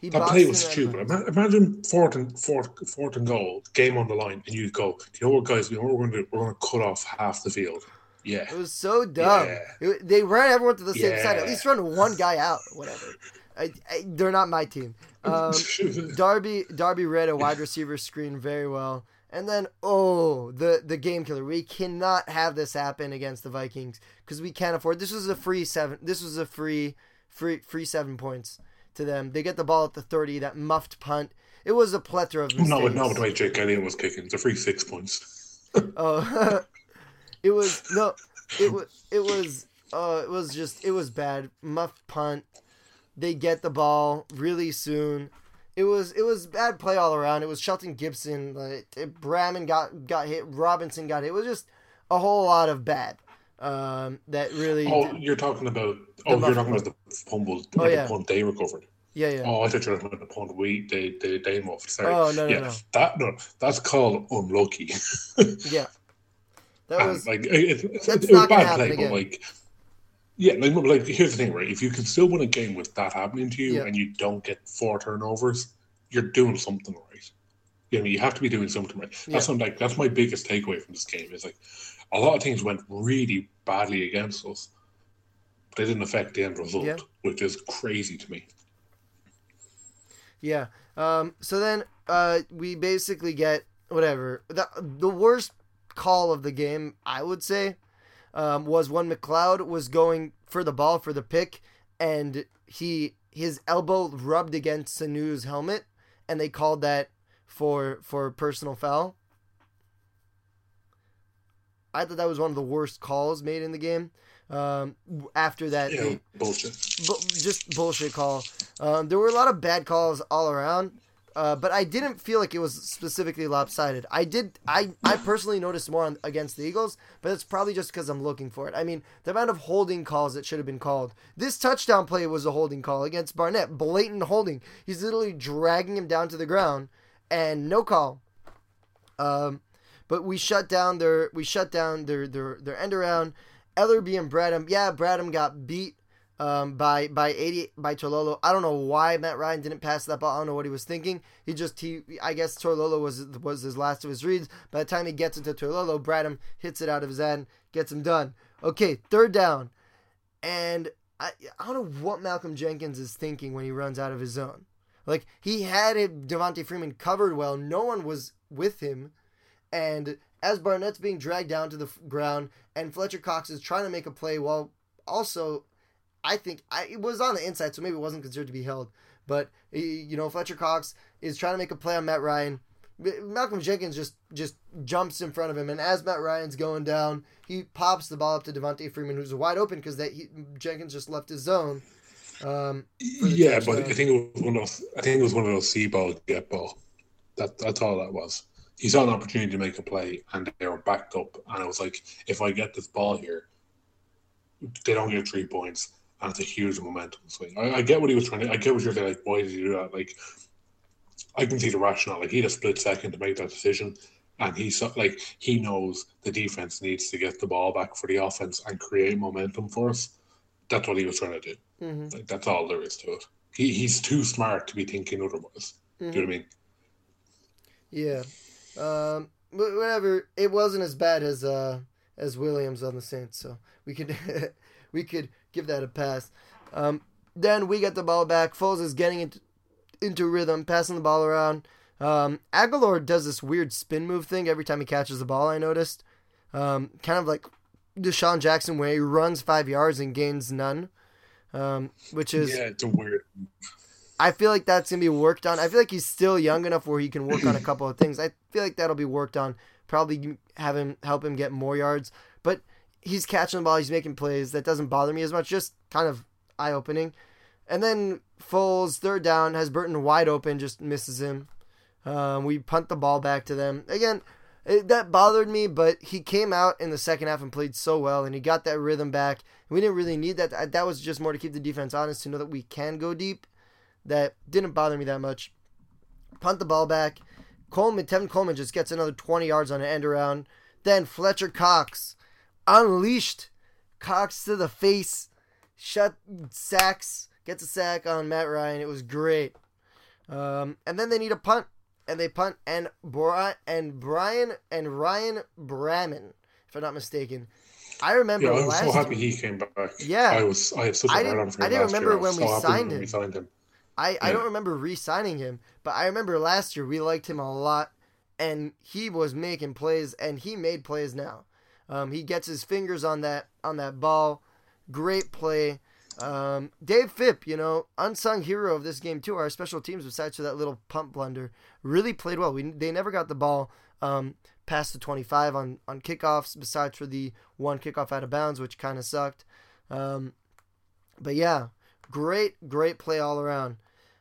he that play was stupid. Imagine fourth and fourth, fourth and goal, game on the line, and you go, "Do you know what, guys? You know what we're going to do? We're going to cut off half the field." Yeah, It was so dumb. Yeah. It- they ran everyone to the same Yeah. side. At least run one guy out. Whatever. I, I, they're not my team. Um, [LAUGHS] Darby Darby read a wide receiver screen very well. And then oh the the game killer. We cannot have this happen against the Vikings because we can't afford. This was a free seven. This was a free free free seven points to them. They get the ball at the thirty. That muffed punt. It was a plethora of mistakes. no, no, the way Jake Elliott was kicking, it's a free six points. [LAUGHS] Oh, [LAUGHS] it was no, it was it was uh it was just it was bad. Muffed punt. They get the ball really soon. It was it was bad play all around. It was Shelton Gibson. Like, it, Braman got got hit. Robinson got hit. It was just a whole lot of bad. Um, that really. Oh, you're talking about? Oh, you're talking about the fumble, Oh, yeah. the punt they recovered. yeah, yeah. Oh, I thought you were talking about the punt we they they they muffed. Sorry. Oh, no, no, yeah, no. that no, that's called unlucky. [LAUGHS] Yeah. That And, was like it, it, it, That's it was bad play, again. but like yeah, like, like here's the thing, right? If you can still win a game with that happening to you Yeah. and you don't get four turnovers, you're doing something right. You know, you have to be doing something right. That's Yeah. I'm like. That's my biggest takeaway from this game. Is like a lot of things went really badly against us, but they didn't affect the end result, Yeah. which is crazy to me. Yeah. Um, so then uh, we basically get whatever. The, the worst call of the game, I would say, um, was when McLeod was going for the ball for the pick, and he his elbow rubbed against Sanu's helmet, and they called that for for personal foul. I thought that was one of the worst calls made in the game. Um, after that, Yeah, they, bullshit. bu- just bullshit call. Um, there were a lot of bad calls all around, uh, but I didn't feel like it was specifically lopsided. I did. I I personally noticed more on, against the Eagles, but it's probably just because I'm looking for it. I mean, the amount of holding calls that should have been called. This touchdown play was a holding call against Barnett, blatant holding. He's literally dragging him down to the ground, and no call. Um, but we shut down their we shut down their their their end around. Ellerbe and Bradham, yeah, Bradham got beat um, by by eighty by Toilolo. I don't know why Matt Ryan didn't pass that ball. I don't know what he was thinking. He just he I guess Toilolo was was his last of his reads. By the time he gets into Toilolo, Bradham hits it out of his end, gets him done. Okay, third down, and I I don't know what Malcolm Jenkins is thinking when he runs out of his zone. Like he had it, Devonta Freeman covered well. No one was with him, and as Barnett's being dragged down to the f- ground, and Fletcher Cox is trying to make a play while also, I think I, it was on the inside, so maybe it wasn't considered to be held. But you know, Fletcher Cox is trying to make a play on Matt Ryan. Malcolm Jenkins just just jumps in front of him, and as Matt Ryan's going down, he pops the ball up to Devonta Freeman, who's wide open because that he, Jenkins just left his zone. Um, Yeah, but. I think it was one of those. I think it was one of those see ball get ball. That that's all that was. He saw an opportunity to make a play, and they were backed up. And I was like, if I get this ball here, they don't get three points, and it's a huge momentum swing. I, I get what he was trying to. I get what you're saying. Like, why did he do that? Like, I can see the rationale. Like, he had a split second to make that decision, and he saw like he knows the defense needs to get the ball back for the offense and create momentum for us. That's what he was trying to do. mhm, Like, that's all there is to it. He, he's too smart to be thinking otherwise. mhm. Do you know what I mean? Yeah. Um, but whatever. It wasn't as bad as uh as Williams on the Saints, so we could [LAUGHS] we could give that a pass. Um, then we get the ball back. Foles is getting into into rhythm, passing the ball around. Um, Agholor does this weird spin move thing every time he catches the ball. I noticed, um, kind of like DeSean Jackson, where he runs five yards and gains none, um, which is yeah, it's a weird. I feel like that's gonna be worked on. I feel like he's still young enough where he can work on a couple of things. I feel like that'll be worked on. Probably have him help him get more yards. But he's catching the ball. He's making plays. That doesn't bother me as much. Just kind of eye opening. And then Foles third down has Burton wide open, just misses him. Um, we punt the ball back to them again. It, that bothered me, but he came out in the second half and played so well, and he got that rhythm back. We didn't really need that. That was just more to keep the defense honest, to know that we can go deep. That didn't bother me that much. Punt the ball back. Coleman, Tevin Coleman just gets another 20 yards on an end around. Then Fletcher Cox unleashed Cox to the face, shut sacks, gets a sack on Matt Ryan. It was great. Um, and then they need a punt, and they punt, and Bryan and Bryan and Ryan Braman, if I'm not mistaken. I remember. Yeah, I was last so happy he came back. Yeah. I was. I had such a I hard didn't- on him I didn't last year. remember I when we signed when. We signed him. I, I don't remember re-signing him, but I remember last year we liked him a lot, and he was making plays, and he made plays now. Um, he gets his fingers on that on that ball, great play. Um, Dave Fipp, you know, unsung hero of this game too. Our special teams, besides for that little pump blunder, really played well. We they never got the ball um, past the 25 on on kickoffs, besides for the one kickoff out of bounds, which kind of sucked. Um, but yeah, great great play all around.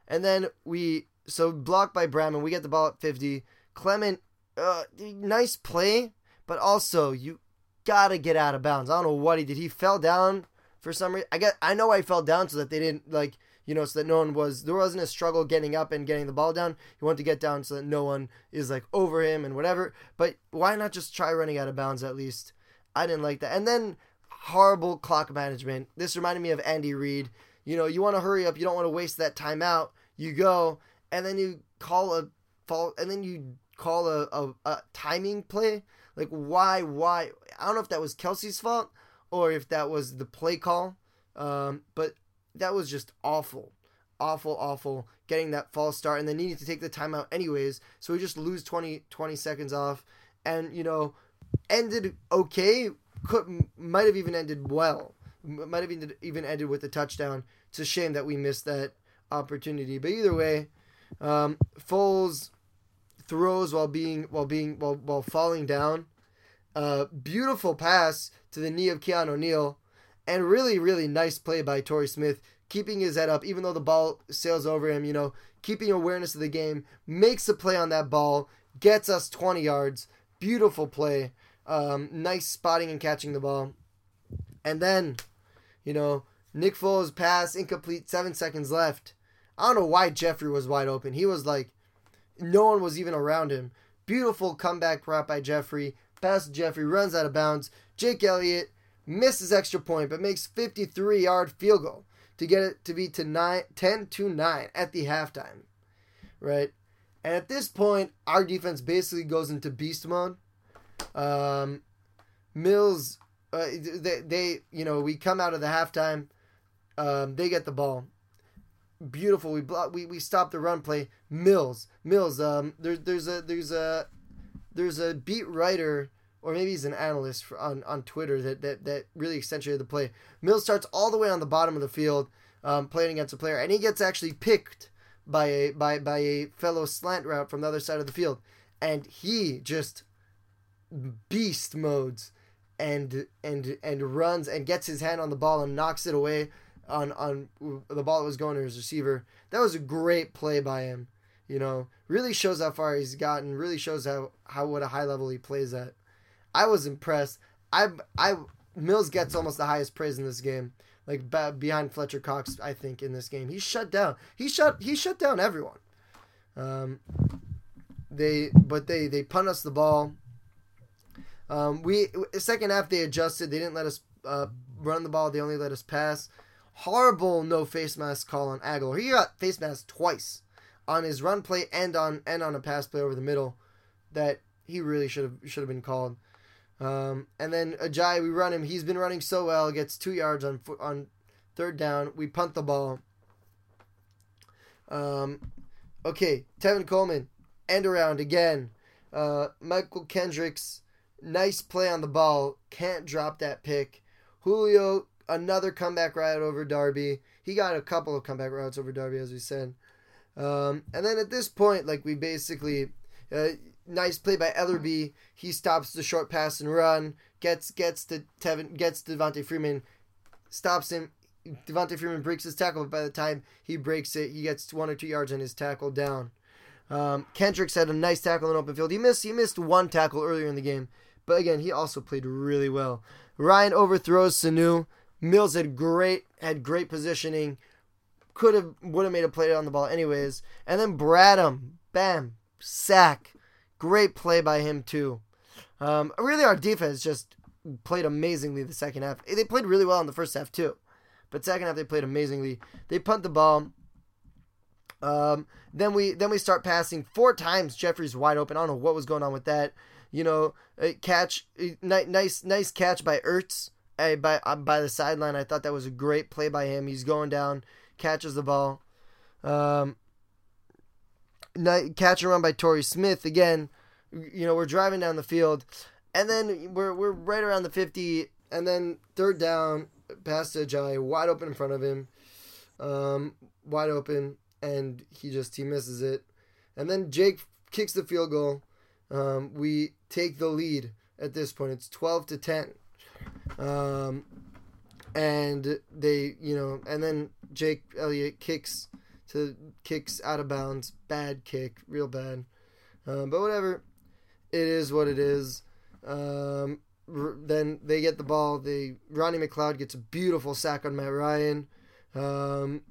And then we so blocked by Braman, we get the ball at 50. Clement, uh, nice play, but also you gotta get out of bounds. I don't know what he did. He fell down for some reason. I get I know I fell down so that they didn't like you know so that no one was there wasn't a struggle getting up and getting the ball down. He wanted to get down so that no one is like over him and whatever. But why not just try running out of bounds at least? I didn't like that. And then horrible clock management. This reminded me of Andy Reid. You know, you want to hurry up. You don't want to waste that timeout. You go and then you call a fall, and then you call a, a, a timing play. Like why? Why? I don't know if that was Kelce's fault or if that was the play call. Um, but that was just awful, awful, awful. Getting that false start and then needing to take the timeout anyways. So we just lose 20, 20 seconds off, and you know, ended okay. Could might have even ended well. Might have even even ended with a touchdown. It's a shame that we missed that opportunity. But either way, um, Foles throws while being while being while while falling down. Uh, beautiful pass to the knee of Keanu O'Neal, and really really nice play by Torrey Smith, keeping his head up even though the ball sails over him. You know, keeping awareness of the game, makes a play on that ball, gets us 20 yards. Beautiful play. Um, nice spotting and catching the ball. And then, you know, Nick Foles pass incomplete, seven seconds left. I don't know why Jeffery was wide open. He was like, no one was even around him. Beautiful comeback route by Jeffery. Pass Jeffery, runs out of bounds. Jake Elliott misses extra point, but makes 53 yard field goal to get it to be to nine, 10 to 9 at the halftime. Right? And at this point, our defense basically goes into beast mode. Um, Mills, uh, they, they, you know, we come out of the halftime. Um, they get the ball. Beautiful. We block. We, we stop the run play. Mills, Mills. Um, there's there's a there's a there's a beat writer or maybe he's an analyst for, on on Twitter that that that really accentuated the play. Mills starts all the way on the bottom of the field, um, playing against a player, and he gets actually picked by a by by a fellow slant route from the other side of the field, and he just beast modes and and and runs and gets his hand on the ball and knocks it away on on the ball that was going to his receiver. That was a great play by him. You know, really shows how far he's gotten. Really shows how how what a high level he plays at. I was impressed. I I Mills gets almost the highest praise in this game, like ba- behind Fletcher Cox. I think in this game he shut down. He shut he shut down everyone. Um, they but they they punt us the ball. Um, we second half they adjusted. They didn't let us uh, run the ball. They only let us pass. Horrible no face mask call on Agholor. He got face mask twice on his run play and on and on a pass play over the middle that he really should have should have been called. Um, and then Ajayi, we run him. He's been running so well. Gets two yards on on third down. We punt the ball. Um, okay, Tevin Coleman, end around again. Uh, Mychal Kendricks, nice play on the ball. Can't drop that pick. Julio, another comeback route over Darby. He got a couple of comeback routes over Darby, as we said. Um, and then at this point, like we basically, uh, nice play by Ellerbe. He stops the short pass and run. Gets gets to Tevin gets to Devonta Freeman, stops him. Devonta Freeman breaks his tackle, but by the time he breaks it, he gets one or two yards on his tackle down. Um, Kendricks had a nice tackle in open field. He missed he missed one tackle earlier in the game, but again he also played really well. Ryan overthrows Sanu. Mills had great had great positioning. Could have would have made a play on the ball anyways. And then Bradham, bam, sack. Great play by him too. Um, really, our defense just played amazingly the second half. They played really well in the first half too, but second half they played amazingly. They punt the ball. Um, then we then we start passing four times. Jeffery's wide open. I don't know what was going on with that. You know, catch nice nice catch by Ertz uh, by uh, by the sideline. I thought that was a great play by him. He's going down, catches the ball. Um, catch and run by Torrey Smith again. You know, we're driving down the field, and then we're we're right around the fifty, and then third down, pass to Ajayi, wide open in front of him, um, wide open, and he just he misses it, and then Jake kicks the field goal. Um, we take the lead at this point. It's twelve to ten, um, and they you know, and then Jake Elliott kicks to kicks out of bounds, bad kick, real bad, um, but whatever. It is what it is. Um, r- then they get the ball. They Ronnie McLeod gets a beautiful sack on Matt Ryan. Um,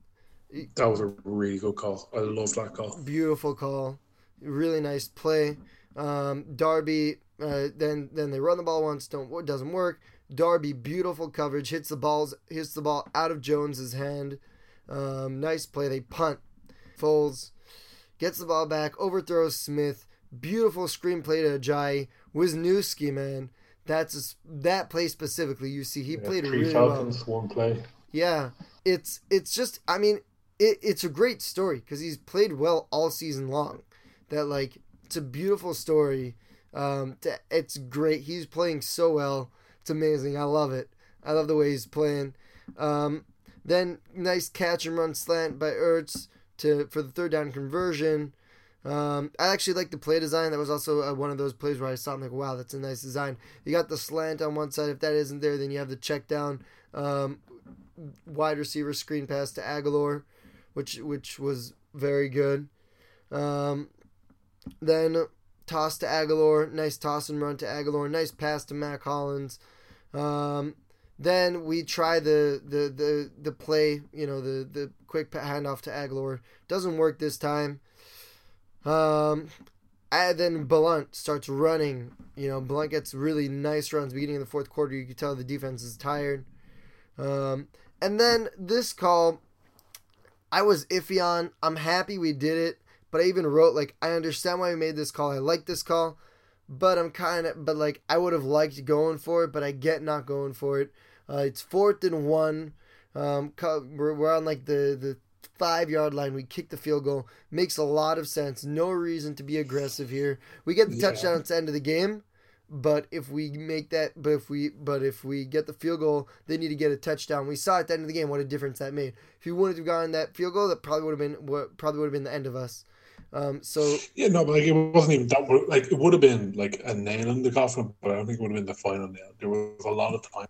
that was a really good call. I love that call. Beautiful call. Really nice play. Um, Darby. Uh, then then they run the ball once. Don't doesn't work. Darby. Beautiful coverage. Hits the balls. Hits the ball out of Jones's hand. Um, nice play. They punt. Foles gets the ball back. Overthrows Smith. Beautiful screenplay to Ajayi. Wisniewski, man. That's a, that play specifically. You see, he yeah, played really Falcons, well. One play. Yeah, it's it's just. I mean, it, it's a great story because he's played well all season long. That like it's a beautiful story. Um, to, it's great. He's playing so well. It's amazing. I love it. I love the way he's playing. Um, then nice catch and run slant by Ertz to for the third down conversion. Um, I actually like the play design. That was also uh, one of those plays where I saw, I'm like, wow, that's a nice design. You got the slant on one side. If that isn't there, then you have the check down um, wide receiver screen pass to Agholor which which was very good. Um, then toss to Agholor, nice toss and run to Agholor, nice pass to Mack Hollins. Um, then we try the, the, the, the play, you know, the, the quick handoff to Agholor. Doesn't work this time. Um, and then Blount starts running. You know, Blount gets really nice runs beginning of the fourth quarter. You can tell the defense is tired. Um, and then this call, I was iffy on. I'm happy we did it, but I even wrote like I understand why we made this call. I like this call, but I'm kind of but like I would have liked going for it, but I get not going for it. Uh, it's fourth and one. Um, we're, we're on like the the five yard line. We kick the field goal. Makes a lot of sense. No reason to be aggressive here. We get the yeah. touchdown at the end of the game. But if we make that, but if we, but if we get the field goal, they need to get a touchdown. We saw at the end of the game what a difference that made. If you wouldn't have gotten that field goal, that probably would have been what probably would have been the end of us. Um, so yeah, no, but like it wasn't even that. Like it would have been like a nail in the coffin, but I don't think it would have been the final nail. There was a lot of time.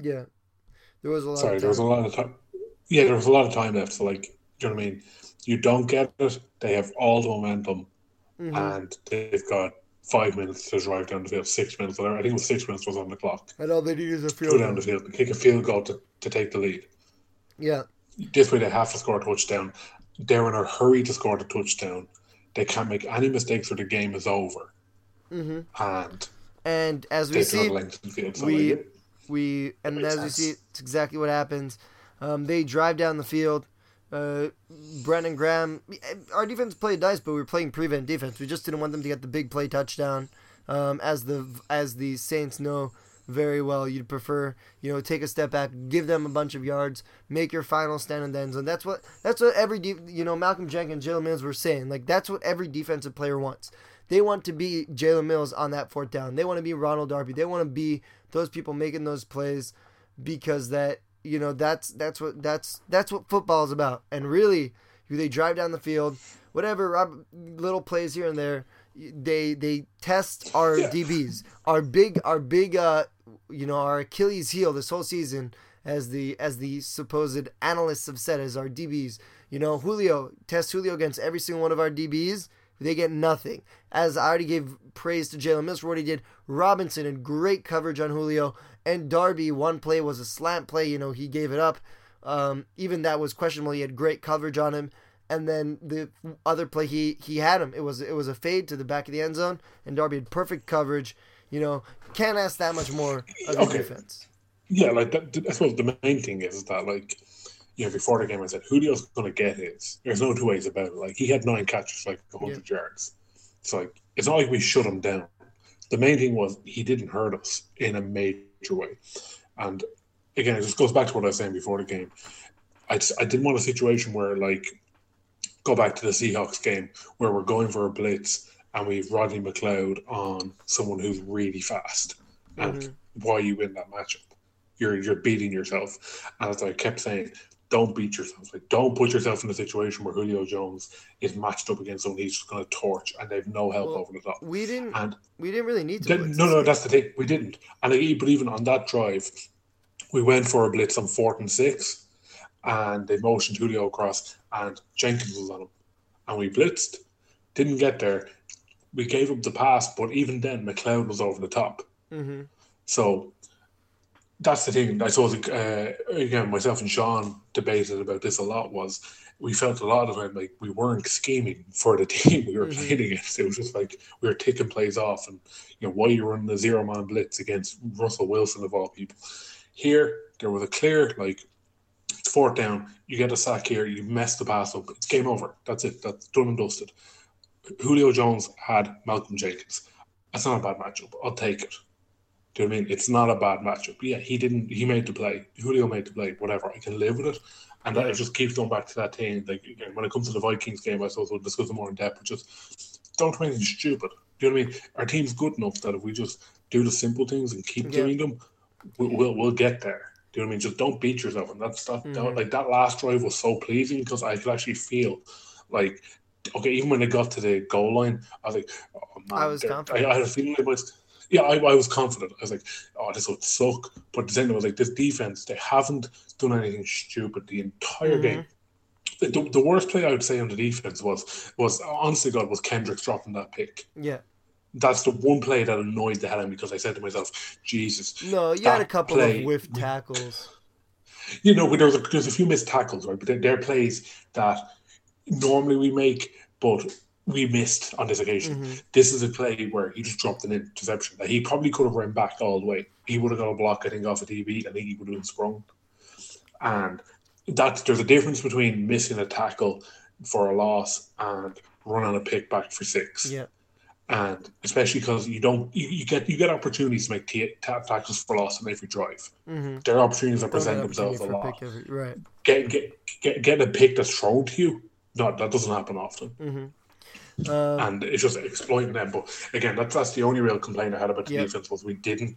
Yeah, there was a lot. Sorry, there was a lot of time. Yeah, there was a lot of time left. So like, do you know what I mean? You don't get it. They have all the momentum, mm-hmm. and they've got five minutes to drive down the field, six minutes, whatever. I think it was six minutes was on the clock. And all they need is a field Go down the field, kick a field goal to, to take the lead. Yeah. This way they have to score a touchdown. They're in a hurry to score the touchdown. They can't make any mistakes or the game is over. Mm-hmm. And and as we see, field, so we like, we and as sense. we see, it's exactly what happens. Um, they drive down the field uh, Brandon Graham. Our defense played nice, but we were playing prevent defense. We just didn't want them to get the big play touchdown. Um, as the as the Saints know very well, you'd prefer you know take a step back, give them a bunch of yards, make your final stand in the end zone. That's what that's what every de- you know Malcolm Jenkins, Jalen Mills were saying. Like that's what every defensive player wants. They want to be Jalen Mills on that fourth down. They want to be Ronald Darby. They want to be those people making those plays because that you know that's that's what that's that's what football is about. And really, they drive down the field, whatever Rob, little plays here and there. They they test our yeah. DBs, our big our big uh you know our Achilles heel this whole season as the as the supposed analysts have said as our DBs. You know Julio test Julio against every single one of our DBs They get nothing. As I already gave praise to Jalen Mills for what he did, Robinson had great coverage on Julio, and Darby, one play was a slant play. You know, he gave it up. Um, even that was questionable. He had great coverage on him. And then the other play, he he had him. It was it was a fade to the back of the end zone, and Darby had perfect coverage. You know, can't ask that much more of okay. defense. Yeah, like that, I suppose the main thing is that like you know before the game I said Julio's going to get his. There's no two ways about it. Like he had nine catches, like 100 yeah. yards. It's like it's not like we shut him down. The main thing was he didn't hurt us in a major way, and again, it just goes back to what I was saying before the game. I, just, I didn't want a situation where like go back to the Seahawks game where we're going for a blitz and we've Rodney McLeod on someone who's really fast. And mm-hmm. why you win that matchup? You're you're beating yourself. And as I kept saying, don't beat yourself. Like don't put yourself in a situation where Julio Jones is matched up against someone he's just going to torch, and they've no help well, over the top. We didn't. And we didn't really need to. no, no, that's the thing. We didn't. And like, but even on that drive, we went for a blitz on fourth and six, and they motioned Julio across, and Jenkins was on him, and we blitzed. Didn't get there. We gave up the pass, but even then, McLeod was over the top. Mm-hmm. So that's the thing. I suppose uh, again, myself and Sean debated about this a lot. Was we felt a lot of time like we weren't scheming for the [LAUGHS] team we were mm-hmm. playing against. It was just like we were taking plays off, and you know why you're running a zero man blitz against Russell Wilson of all people. Here, there was a clear like it's fourth down. You get a sack here. You mess the pass up. It's game over. That's it. That's done and dusted. Julio Jones had Malcolm Jenkins. That's not a bad matchup. I'll take it. Do you know I mean? It's not a bad matchup. Yeah, he didn't. He made the play. Julio made the play. Whatever. I can live with it. And that, it just keeps going back to that thing. Like again, when it comes to the Vikings game, I suppose we'll discuss it more in depth. But just don't do anything stupid. Do you know what I mean? Our team's good enough that if we just do the simple things and keep yeah. doing them, we'll, we'll, we'll get there. Do you know what I mean? Just don't beat yourself. And that's that, mm-hmm. that like that last drive was so pleasing because I could actually feel like okay, even when they got to the goal line, I was like, oh, man, I was confident. I, I, had a feeling it was. Yeah, I, I was confident. I was like, oh, this would suck. But the thing was like, this defense, they haven't done anything stupid the entire mm-hmm. game. The, the, the, worst play I would say on the defense was was honestly God was Kendricks dropping that pick. Yeah. That's the one play that annoyed the hell out of me because I said to myself, Jesus. No, you had a couple play, of whiff tackles. You know, there's a, there's a few missed tackles, right? But they're, they're plays that normally we make, but we missed on this occasion. Mm-hmm. This is a play where he just dropped an interception that he probably could have run back all the way. He would have got a block, I think, off a DB. I think he would have been sprung. And that there's a difference between missing a tackle for a loss and running a pick back for six. Yeah. And especially because you don't, you, you, get you get opportunities to make t- tackles for loss on every drive. Mm-hmm. There are opportunities that present themselves a lot. Every, right. Get, get, get, getting a pick that's thrown to you no, that doesn't happen often. Mm-hmm. Um, and it's just exploiting them. But again, that's that's the only real complaint I had about the yep. defense was we didn't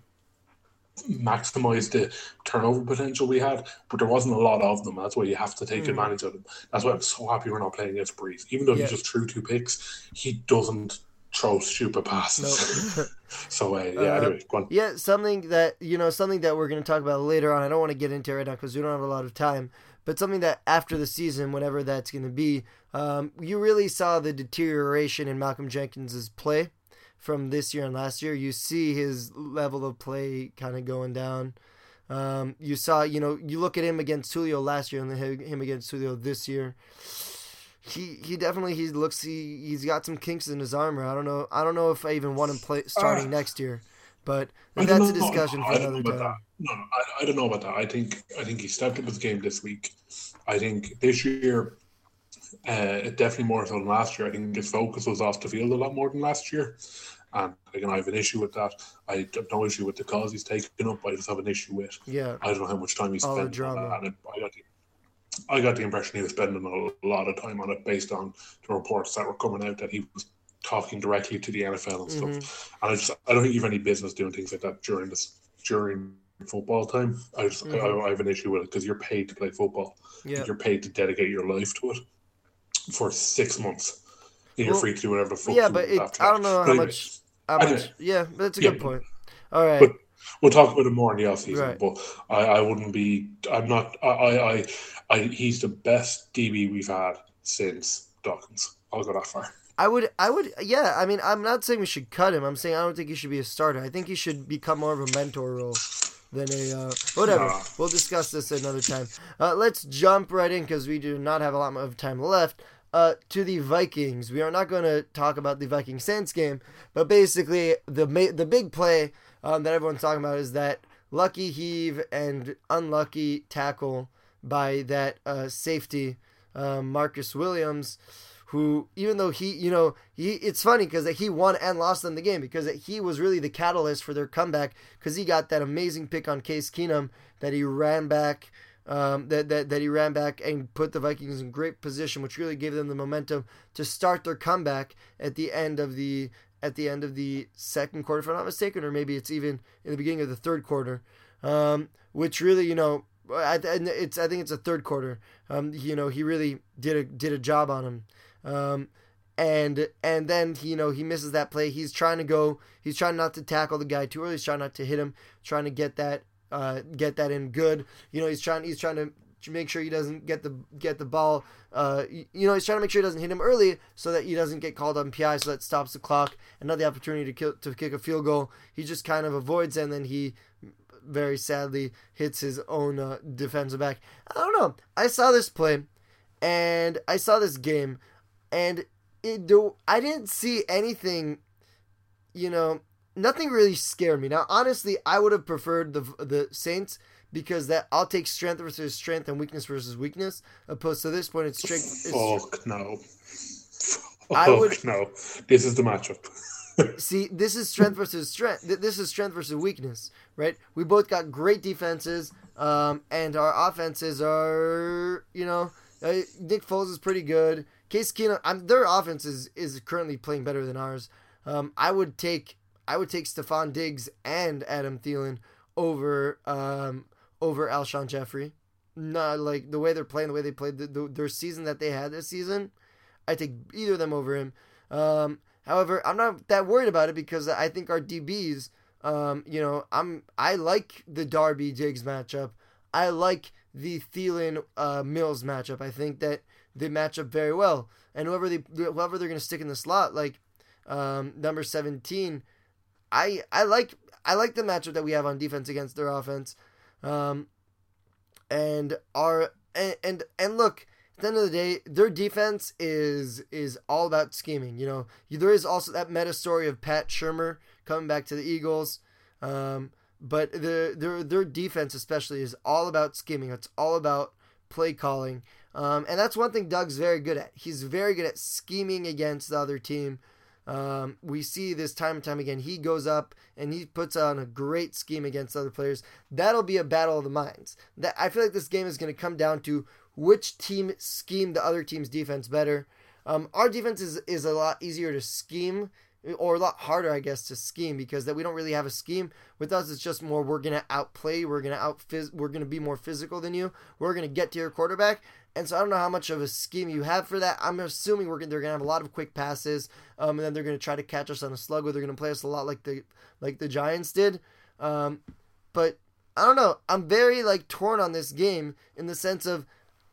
maximize the turnover potential we had, but there wasn't a lot of them. That's why you have to take mm. advantage of them. That's why I'm so happy we're not playing against Brees. Even though yep. he just threw two picks, he doesn't throw stupid passes. Nope. [LAUGHS] so uh, yeah, uh, anyway, Yeah, something that you know, something that we're going to talk about later on. I don't want to get into right now because we don't have a lot of time but something that after the season, whenever that's going to be, um, you really saw the deterioration in Malcolm Jenkins's play from this year and last year. You see his level of play kind of going down. Um, you saw, you know, you look at him against Julio last year and then him against Julio this year. He he definitely he looks he he's got some kinks in his armor. I don't know I don't know if I even want him play starting uh, next year. But that's a discussion for another time. That. No, no I, I, don't know about that. I think I think he stepped up his game this week. I think this year, uh, definitely more so than last year. I think his focus was off the field a lot more than last year. And again, I have an issue with that. I have no issue with the cause he's taken up. I just have an issue with. Yeah. I don't know how much time he spent on that. And I got, the, I got the impression he was spending a lot of time on it based on the reports that were coming out that he was talking directly to the NFL and stuff. Mm-hmm. And I just I don't think you have any business doing things like that during this during football time. I just mm-hmm. I, I, have an issue with it because you're paid to play football. Yeah. You're paid to dedicate your life to it for six months. And you're well, free to do whatever the fuck. Yeah, but it, I don't know how much. How much? Yeah, that's a yeah. good point. All right. But we'll talk about it more in the off season. Right. But I, I wouldn't be. I'm not. I, I, I. He's the best DB we've had since Dawkins. I'll go that far. I would, I would, yeah. I mean, I'm not saying we should cut him. I'm saying I don't think he should be a starter. I think he should become more of a mentor role than a uh, whatever. Nah. We'll discuss this another time. Uh, let's jump right in because we do not have a lot of time left. Uh, to the Vikings. We are not going to talk about the Viking Saints game, but basically the ma- the big play um, that everyone's talking about is that lucky heave and unlucky tackle by that uh, safety um, Marcus Williams, who even though he you know he it's funny because he won and lost them the game because he was really the catalyst for their comeback because he got that amazing pick on Case Keenum that he ran back um, that, that that he ran back and put the Vikings in great position, which really gave them the momentum to start their comeback at the end of the at the end of the second quarter, if I'm not mistaken, or maybe it's even in the beginning of the third quarter, um, which really you know. I, it's I think it's a third quarter. Um, you know he really did a did a job on him. Um, and and then you know he misses that play. He's trying to go. He's trying not to tackle the guy too early. He's trying not to hit him. Trying to get that uh, get that in good. You know he's trying. He's trying to make sure he doesn't get the get the ball. Uh, you know he's trying to make sure he doesn't hit him early so that he doesn't get called on PI. So that stops the clock. Another opportunity to kill, to kick a field goal. He just kind of avoids and then he very sadly hits his own uh, defensive back. I don't know. I saw this play and I saw this game and it do I didn't see anything, you know, nothing really scared me. Now, honestly, I would have preferred the the Saints because that I'll take strength versus strength and weakness versus weakness, opposed to this point it's strength. It's, Fuck no. Fuck I would- no. This is the matchup. See, this is strength versus strength. This is strength versus weakness, right? We both got great defenses, um, and our offenses are, you know, uh, Nick Foles is pretty good. Case Keenum, I'm, their offense is, is currently playing better than ours. Um, I would take I would take Stefon Diggs and Adam Thielen over um, over Alshon Jeffery. Not like the way they're playing, the way they played the, the, their season that they had this season. I take either of them over him. Um, however, I'm not that worried about it because I think our DBs, um, you know, I'm I like the Darby Diggs matchup. I like the Thielen uh, Mills matchup. I think that they match up very well. And whoever they whoever they're going to stick in the slot, like um, number 17, I I like I like the matchup that we have on defense against their offense. Um, and our and, and and look, the end of the day, their defense is is all about scheming. You know, there is also that meta story of Pat Shurmur coming back to the Eagles. Um, but the their their defense especially is all about scheming. It's all about play calling. Um, and that's one thing Doug's very good at. He's very good at scheming against the other team. Um, we see this time and time again. He goes up and he puts on a great scheme against other players. That'll be a battle of the minds. That I feel like this game is going to come down to which team schemed the other team's defense better. Um, our defense is, is a lot easier to scheme or a lot harder, I guess, to scheme because that we don't really have a scheme. With us, it's just more we're gonna outplay, we're gonna out we're gonna be more physical than you. We're gonna get to your quarterback, and so I don't know how much of a scheme you have for that. I'm assuming we're gonna, they're gonna have a lot of quick passes, um, and then they're gonna try to catch us on a slug, or they're gonna play us a lot like the like the Giants did. Um, but I don't know. I'm very like torn on this game in the sense of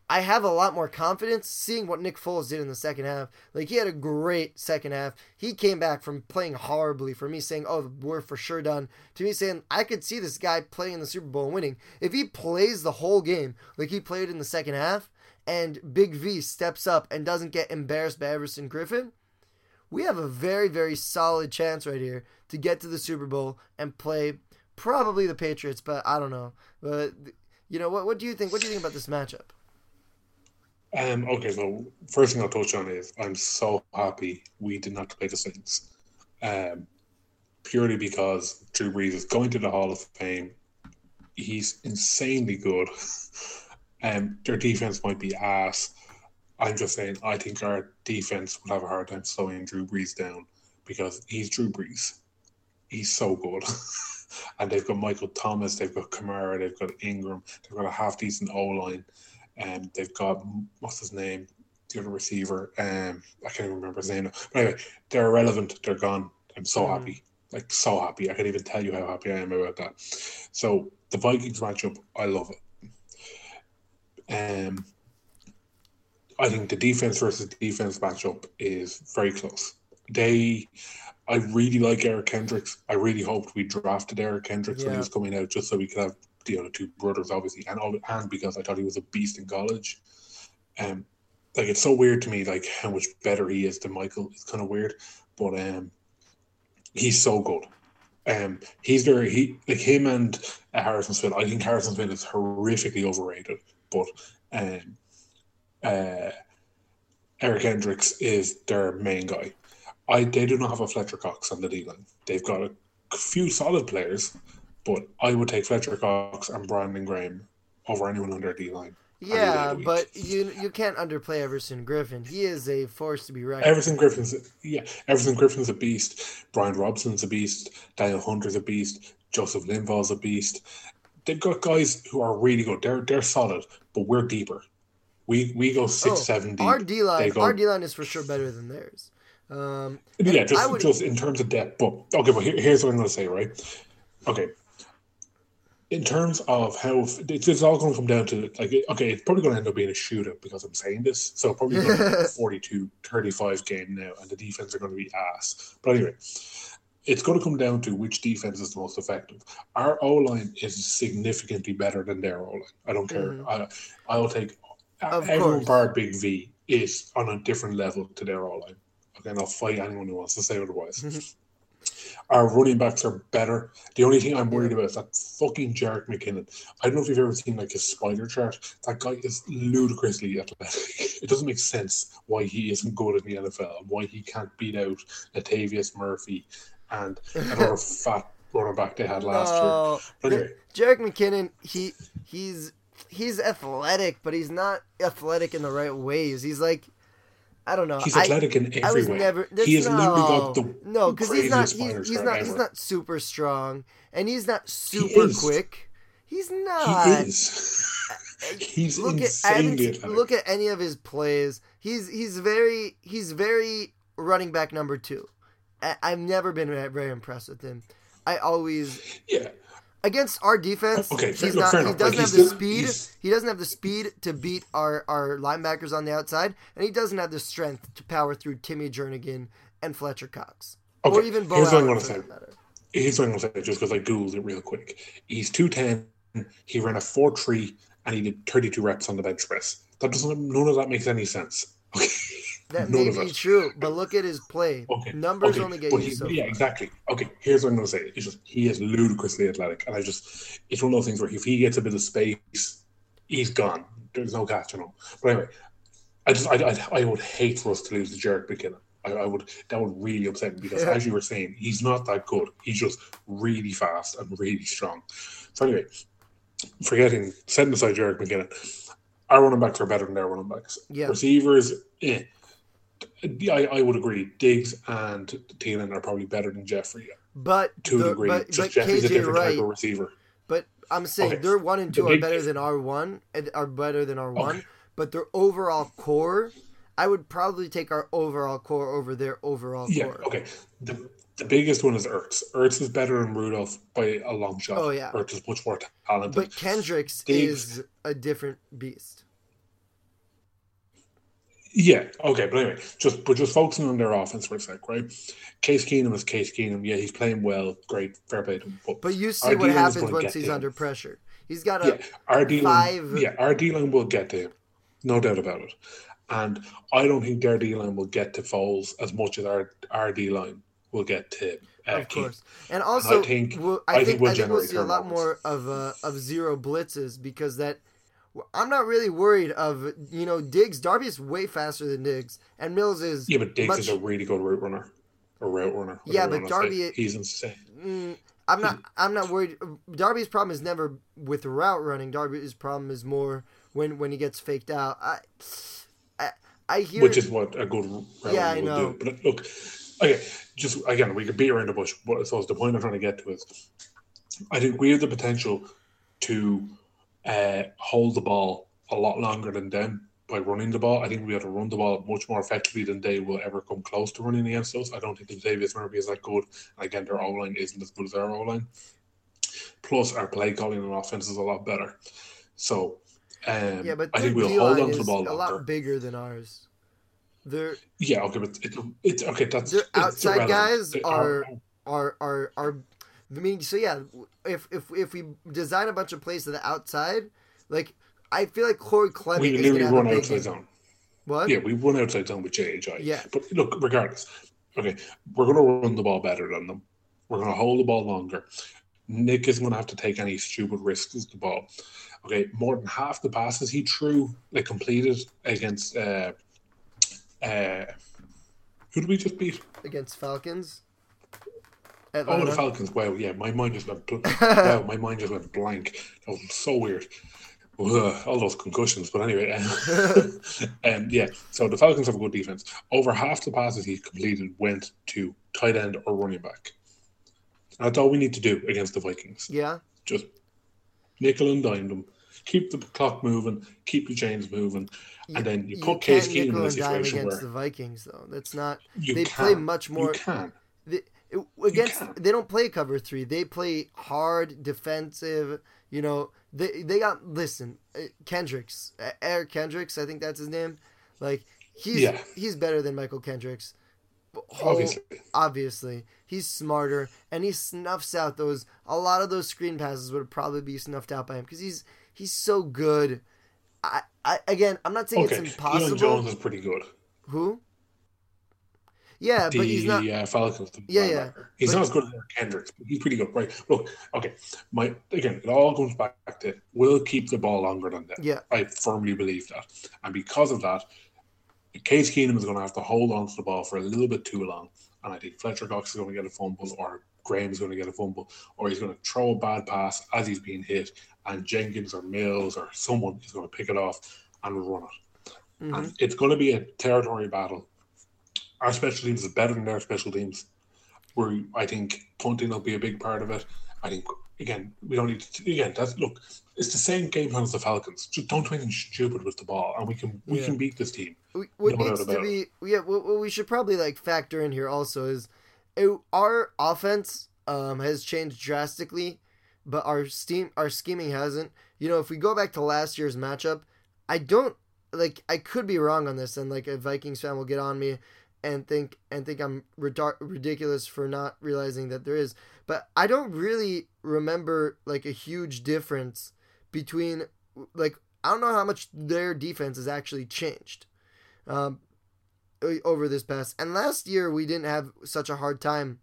I have a lot more confidence seeing what Nick Foles did in the second half. Like he had a great second half. He came back from playing horribly for me saying, "Oh, we're for sure done." To me saying, "I could see this guy playing in the Super Bowl and winning. If he plays the whole game like he played in the second half and Big V steps up and doesn't get embarrassed by Everson Griffen, we have a very very solid chance right here to get to the Super Bowl and play probably the Patriots, but I don't know. But you know what what do you think? What do you think about this matchup? Um, okay, so first thing I'll touch on is I'm so happy we did not play the Saints. Um, purely because Drew Brees is going to the Hall of Fame. He's insanely good. Um, their defense might be ass. I'm just saying, I think our defense would have a hard time slowing Drew Brees down because he's Drew Brees. He's so good. [LAUGHS] and they've got Michael Thomas, they've got Kamara, they've got Ingram, they've got a half decent O line and they've got what's his name, the other receiver. Um, I can't even remember his name. But anyway, they're irrelevant. They're gone. I'm so Mhm. happy, like so happy. I can't even tell you how happy I am about that. So the Vikings matchup, I love it. Um, I think the defense versus defense matchup is very close. They, I really like Eric Kendricks. I really hoped we drafted Eric Kendricks when he was coming out, just so we could have the other two brothers, obviously, and all, and because I thought he was a beast in college. Um, like it's so weird to me, like how much better he is than Mychal. It's kind of weird, but um, he's so good. Um, he's very he like him and uh, Harrison Smith. I think Harrison Smith is horrifically overrated, but um, uh, Eric Kendricks is their main guy. I they do not have a Fletcher Cox on the D line. They've got a few solid players, but I would take Fletcher Cox and Brandon Graham over anyone on their D line. Yeah, of the week. but you you can't underplay Everson Griffen. He is a force to be reckoned. Everson Griffen's yeah, Everson Griffen's a beast. Brian Robison's a beast. Danielle Hunter's a beast. Joseph Linval's a beast. They've got guys who are really good. They're they're solid, but we're deeper. We we go six, Oh, seven deep. Our D line, our D line is for sure better than theirs. Um, Yeah, just would- just in terms of depth. But okay, but here, here's what I'm going to say, right? Okay. In terms of how it's, it's all going to come down to like okay, it's probably going to end up being a shootout because I'm saying this. So probably going to be a [LAUGHS] 42 35 game now, and the defense are going to be ass. But anyway, it's going to come down to which defense is the most effective. Our O line is significantly better than their O line. I don't care. Mhm. I I'll take Of everyone bar Big V is on a different level to their O line. Okay, and I'll fight anyone who wants to say otherwise. [LAUGHS] Our running backs are better. The only thing I'm worried about is that fucking Jerick McKinnon. I don't know if you've ever seen like his spider chart. That guy is ludicrously athletic. [LAUGHS] It doesn't make sense why he isn't good in the NFL and why he can't beat out Latavius Murphy and another [LAUGHS] fat running back they had last year. no, But anyway, Jerick McKinnon, he he's he's athletic, but he's not athletic in the right ways. He's like, I don't know. he's I- athletic in every I was way. never. He has no, literally got the no, because he's not. He's, he's not. He's not super strong, and he's not super is. quick. He's not. He is. He's look at insanely athletic. look at any of his plays. He's he's very he's very running back number two. I, I've never been very impressed with him. I always yeah, against our defense. Okay, fair- no, not. He doesn't Like, have the speed. He doesn't have the speed to beat our our linebackers on the outside, and he doesn't have the strength to power through Timmy Jernigan and Fletcher Cox, or even Bo here's what I'm gonna say. here's what I'm going to say, just because I googled it real quick. He's 210. He ran a 4.3 and he did 32 reps on the bench press. That doesn't, none of that makes any sense. Okay. That may be true, but look at his play. Okay. Numbers okay. only get but you he, so Yeah, far. exactly. Okay, here's what I'm going to say. It's just, he is ludicrously athletic. And I just, it's one of those things where if he gets a bit of space, he's gone. There's no catch, catching him. But anyway, I just, I, I, I would hate for us to lose to Jerick McKinnon. I, I would, that would really upset me because, [LAUGHS] Yeah. as you were saying, he's not that good. He's just really fast and really strong. So anyway, forgetting, setting aside Jerick McKinnon, our running backs are better than their running backs. Yeah. Receivers, eh. Yeah, I, I would agree. Diggs and Thielen are probably better than Jeffery But to a degree. but, Just but Jeffery's a different Wright. type of receiver. But I'm saying Okay. their one and The two are big- better than our one, are better than our one. But their overall corps, I would probably take our overall corps over their overall Yeah, corps. okay. The, the biggest one is Ertz. Ertz is better than Rudolph by a long shot. Oh, yeah. Ertz is much more talented. But Kendricks Diggs- is a different beast. Yeah, okay, but anyway, just but just focusing on their offense for a sec, right? Case Keenum is Case Keenum. Yeah, he's playing well, great, fair play to him. But, But you see what happens once he's him. under pressure. He's got a yeah, our D line, five- yeah, our D line will get to him, no doubt about it. And I don't think their D line will get to Foles as much as our our D line will get to. Uh, of Keenum. course. And also, think- we'll, I I, think think, we'll I think we'll generate see a lot more of uh, of zero blitzes because that. I'm not really worried of you know Diggs. Darby is way faster than Diggs, and Mills is Yeah, but Diggs much- is a really good route runner, a route runner. Yeah, but. Darby- he's insane. Mm, I'm not. I'm not worried. Darby's problem is never with route running. Darby's problem is more when when he gets faked out. I, I, I hear. which is what a good route Yeah, I know. do. But look, okay, just again, we could beat around the bush. But so the point I'm trying to get to is, I think we have the potential to uh, hold the ball a lot longer than them by running the ball. I think we have to run the ball much more effectively than they will ever come close to running against us. I don't think the Davis Murphy is that good. And again, their O line isn't as good as our O line. Plus, our play calling and offense is a lot better. So, Um, Yeah, but I think we'll hold on to the ball a longer. lot bigger than ours. They're Yeah, okay, but it's it's okay. That's Their outside guys are- are are are. I mean, so yeah, if if if we design a bunch of plays to the outside, like I feel like Corey Clement we literally run outside game. zone. What? Yeah, we run outside zone with JHI. Yeah. But look, regardless, okay, we're going to run the ball better than them. We're going to hold the ball longer. Nick isn't going to have to take any stupid risks with the ball. Okay, more than half the passes he threw, like completed against. Uh, uh, who did we just beat? against Falcons. Oh, the Falcons. Wow, yeah, my mind just went. Bl- [LAUGHS] wow, my mind just went blank. That was so weird. Ugh, all those concussions, but anyway, um, [LAUGHS] um, yeah. So the Falcons have a good defense. Over half the passes he completed went to tight end or running back. That's all we need to do against the Vikings. yeah, Just nickel and dime them, keep the clock moving, keep the chains moving, and then you, put Case can't Keenum in a situation against where the Vikings though. That's not. you they can, play much more- You can. They, against they don't play cover three. They play hard defensive. You know they they got listen uh, Kendricks uh, Eric Kendricks. I think that's his name. Like he's Yeah. he's better than Mychal Kendricks. Whole- Obviously. obviously he's smarter and he snuffs out those a lot of those screen passes would probably be snuffed out by him because he's he's so good I, I again i'm not saying Okay, it's impossible Deion Jones is pretty good. who yeah the but he's not uh, Falcons. the Yeah, linebacker. yeah. He's But- not as good as Eric Kendricks, but he's pretty good. Right. Look, okay. My again, it all comes back to we'll keep the ball longer than that. yeah I firmly believe that. And because of that, Case Keenum is going to have to hold on to the ball for a little bit too long. And I think Fletcher Cox is going to get a fumble, or Graham is going to get a fumble, or he's going to throw a bad pass as he's being hit, and Jenkins or Mills or someone is going to pick it off and run it. mhm. And it's going to be a territory battle. Our special teams is better than their special teams. Where I think punting will be a big part of it. I think again we don't need to again. That's look. It's the same game plan as the Falcons. Just don't do anything stupid with the ball, and we can we Yeah. can beat this team. We- what No needs to about be yeah what, what we should probably like factor in here also is it, our offense um has changed drastically but our steam our scheming hasn't you know if we go back to last year's matchup i don't like i could be wrong on this and like a vikings fan will get on me and think and think i'm ridiculous for not realizing that there is but i don't really remember like a huge difference between like i don't know how much their defense has actually changed um, over this past. And last year we didn't have such a hard time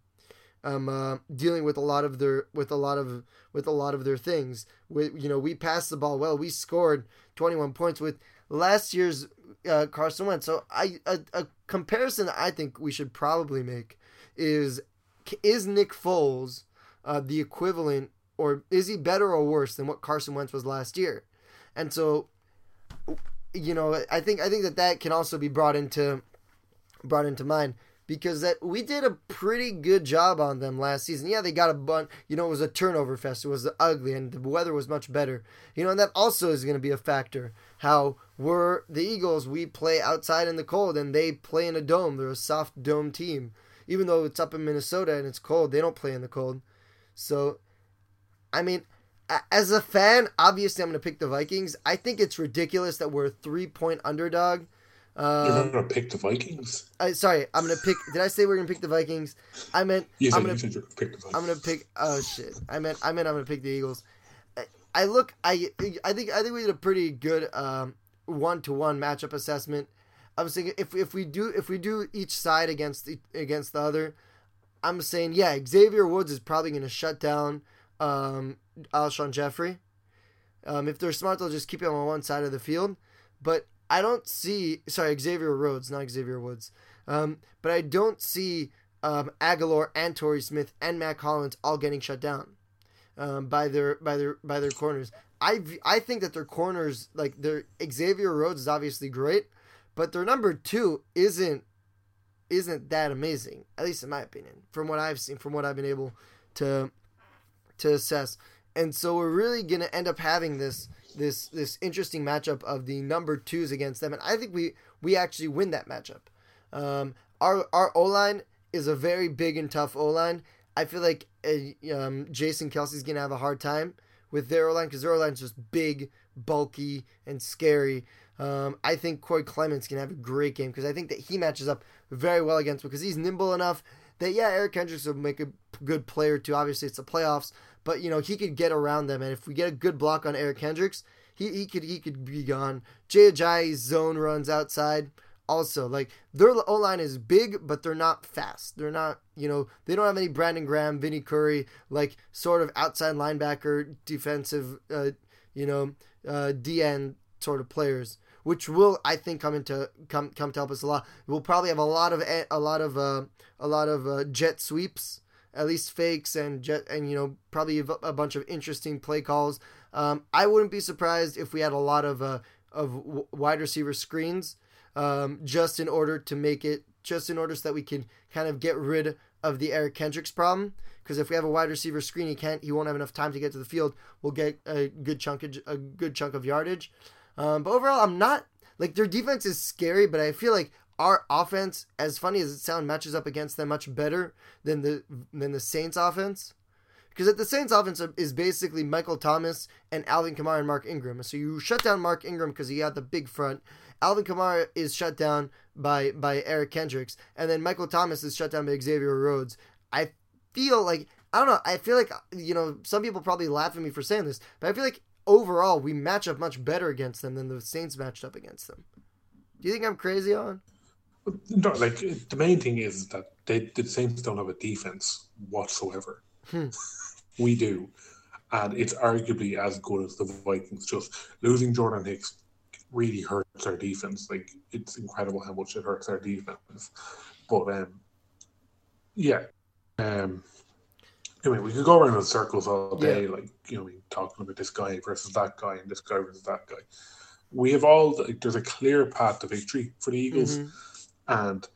um, uh, dealing with a lot of their with a lot of with a lot of their things. We, you know, we passed the ball well. We scored 21 points with last year's uh, Carson Wentz. So I a, a comparison I think we should probably make is is Nick Foles uh, the equivalent or is he better or worse than what Carson Wentz was last year? And so you know, I think I think that that can also be brought into brought into mind because that we did a pretty good job on them last season. Yeah, they got a bun. You know, it was a turnover fest. It was ugly, and the weather was much better. You know, and that also is going to be a factor. How we're the Eagles, we play outside in the cold, and they play in a dome. They're a soft dome team, even though it's up in Minnesota and it's cold. They don't play in the cold. So, I mean, as a fan, obviously I'm going to pick the Vikings. I think it's ridiculous that we're a three point underdog. You're Um, going to pick the Vikings. I, sorry, I'm gonna pick. Did I say we're gonna pick the Vikings? I meant I'm gonna you said you're going to pick the Vikings. I'm gonna pick. Oh shit! I meant I meant I'm gonna pick the Eagles. I, I look. I I think I think we did a pretty good um one to one matchup assessment. I was thinking if if we do if we do each side against the, against the other, I'm saying yeah Xavier Woods is probably gonna shut down um Alshon Jeffery. Um, if they're smart, they'll just keep him on one side of the field. But I don't see sorry Xavier Rhodes, not Xavier Woods. Um, but I don't see um, Agholor and Torrey Smith and Mack Hollins all getting shut down um, by their by their by their corners. I I think that their corners like their Xavier Rhodes is obviously great, but their number two isn't isn't that amazing. At least in my opinion, from what I've seen, from what I've been able to to assess. And so we're really gonna end up having this this this interesting matchup of the number twos against them, and I think we we actually win that matchup. Um, our our O line is a very big and tough O line. I feel like uh, um, Jason Kelce's gonna have a hard time with their O line because their O line's just big, bulky, and scary. Um, I think Corey Clemens can have a great game because I think that he matches up very well against because he's nimble enough that yeah, Eric Kendricks will make a good player too. Obviously, it's the playoffs, but you know he could get around them, and if we get a good block on Eric Kendricks, he, he could he could be gone. Jay Ajayi's zone runs outside. Also, like their O line is big, but they're not fast. They're not, you know, they don't have any Brandon Graham, Vinny Curry, like sort of outside linebacker, defensive, uh, you know, uh, DN sort of players which will I think come into come come to help us a lot. We'll probably have a lot of a lot of uh, a lot of uh, jet sweeps, at least fakes and jet and you know probably a bunch of interesting play calls. Um, I wouldn't be surprised if we had a lot of uh, of wide receiver screens, um, just in order to make it just in order so that we can kind of get rid of the Eric Kendricks problem. Because if we have a wide receiver screen, he can't, he won't have enough time to get to the field. We'll get a good chunk of, a good chunk of yardage. Um, but overall, I'm not like their defense is scary, but I feel like our offense, as funny as it sounds, matches up against them much better than the than the Saints offense. Because at the Saints offense is basically Michael Thomas and Alvin Kamara and Mark Ingram. So you shut down Mark Ingram because he had the big front. Alvin Kamara is shut down by by Eric Kendricks, and then Michael Thomas is shut down by Xavier Rhodes. I feel like I don't know. I feel like you know some people probably laugh at me for saying this, but I feel like overall we match up much better against them than the Saints matched up against them. Do you think I'm crazy on? No, like the main thing is that they the Saints don't have a defense whatsoever. Hmm. [LAUGHS] We do, and it's arguably as good as the Vikings. Just losing Jordan Hicks really hurts our defense. Like it's incredible how much it hurts our defense. But um, yeah, um, I mean, we could go around in circles all day, yeah. like you know, talking about this guy versus that guy and this guy versus that guy. We have all like, there's a clear path to victory for the Eagles, mm-hmm. and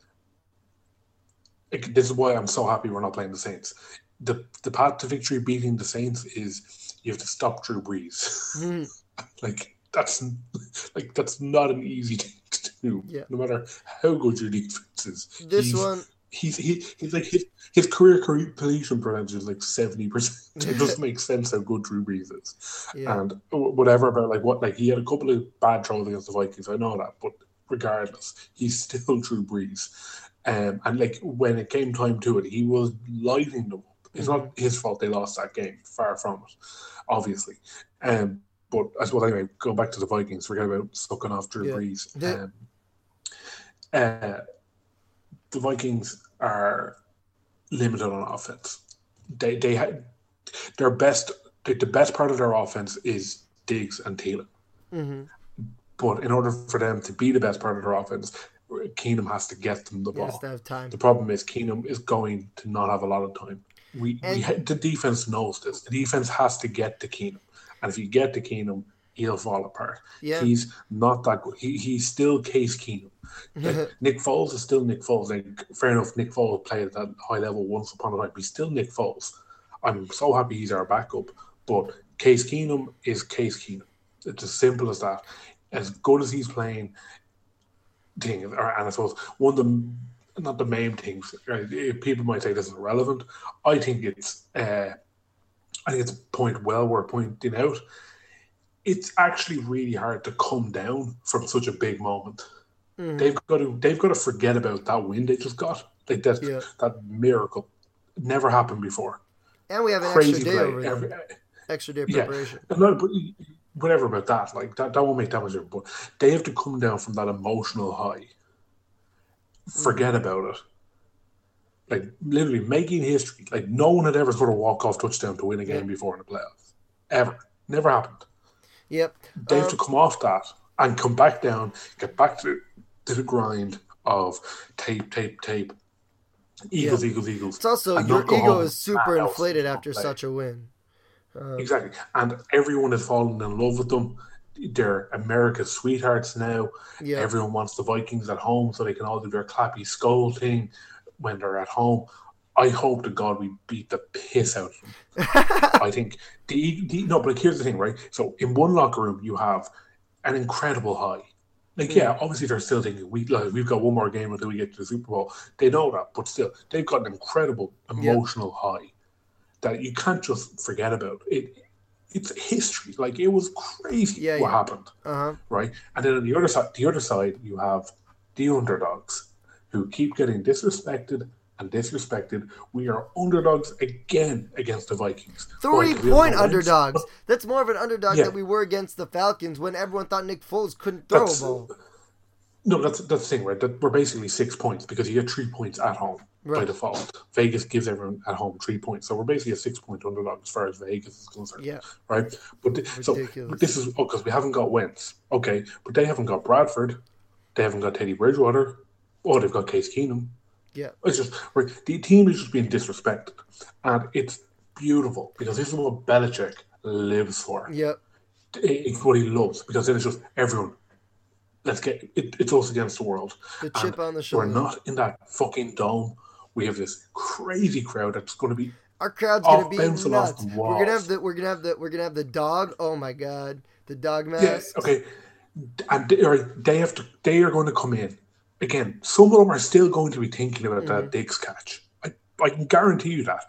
it, this is why I'm so happy we're not playing the Saints. the The path to victory beating the Saints is you have to stop Drew Brees. Mm-hmm. [LAUGHS] like that's like that's not an easy [LAUGHS] thing to do. Yeah. No matter how good your defense is. This one he's he, he's like his, his career completion percentage is like seventy percent. [LAUGHS] It doesn't [LAUGHS] make sense how good Drew Brees is, yeah. and whatever about like what like he had a couple of bad throws against the Vikings. I know that, but regardless, he's still [LAUGHS] Drew Brees, um, and like when it came time to it, he was lighting them up. It's mm-hmm. not his fault they lost that game. Far from it, obviously. Um, but I suppose anyway, go back to the Vikings. Forget about sucking off Drew yeah. Brees. Um, uh, the Vikings are limited on offense. They they had their best the best part of their offense is Diggs and Thielen. Mm-hmm. But in order for them to be the best part of their offense, Keenum has to get them the ball. have time. The problem is Keenum is going to not have a lot of time. We, and, we the defense knows this. The defense has to get to Keenum, and if you get to Keenum, he'll fall apart. Yeah. He's not that good. He, he's still Case Keenum. [LAUGHS] Like, Nick Foles is still Nick Foles. Like, fair enough, Nick Foles played at that high level once upon a time, but he's still Nick Foles. I'm so happy he's our backup. But Case Keenum is Case Keenum. It's as simple as that. As good as he's playing, thing, or, and I suppose one of the not the main things. Right? People might say this is irrelevant. I think it's uh, I think it's a point well worth pointing out it's actually really hard to come down from such a big moment. Mm. They've got to they've got to forget about that win they just got. Like that yeah. that miracle. Never happened before. And we have an Crazy extra day over Every, extra day preparation. Yeah. Not, whatever about that. Like that, that won't make that much of difference. But they have to come down from that emotional high. Forget mm. about it. Like literally making history. Like no one had ever sort of walk off touchdown to win a game yeah. before in the playoffs. Ever. Never happened. Yep. They have um, to come off that and come back down, get back to, to the grind of tape, tape, tape. Eagles, yeah. Eagles, Eagles. It's also your ego is super inflated after play. such a win. Um, exactly, and everyone is falling in love with them. They're America's sweethearts now. Yeah. Everyone wants the Vikings at home so they can all do their clappy skull thing when they're at home. I hope to God we beat the piss out of them. [LAUGHS] I think the, the no, but like, here's the thing, right? So in one locker room you have an incredible high. Like, yeah, hmm. obviously they're still thinking we like, we've got one more game until we get to the Super Bowl. They know that, but still, they've got an incredible emotional high that you can't just forget about. It it's history. Like it was crazy Yeah, what yeah. happened, Uh huh. right? And then on the other side, the other side, you have the underdogs who keep getting disrespected and disrespected. We are underdogs again against the Vikings. Three Right, point no wins. underdogs. [LAUGHS] That's more of an underdog Yeah. that we were against the Falcons when everyone thought Nick Foles couldn't throw That's- a ball. No, that's that's the thing, right? That we're basically six points because you get three points at home by default. Vegas gives everyone at home three points, so we're basically a six point underdog as far as Vegas is concerned, Yeah. right? But th- so but this is oh, because we haven't got Wentz, okay, but they haven't got Bradford, they haven't got Teddy Bridgewater, oh, they've got Case Keenum. Yeah. It's just. The team is just being disrespected, and it's beautiful because this is what Belichick lives for Yep. it's what he loves because then it's just everyone. Let's get it, it's us against the world. The chip And on the We're not in that fucking dome. We have this crazy crowd that's going to be. Our crowd's gonna be bouncing off nuts. We're gonna have the we're gonna have the we're gonna have the dog. Oh my god, the dog Yeah, mask. okay, and they, right, they have to. They are going to come in again. Some of them are still going to be thinking about Mm-hmm. that Diggs catch. I, I can guarantee you that.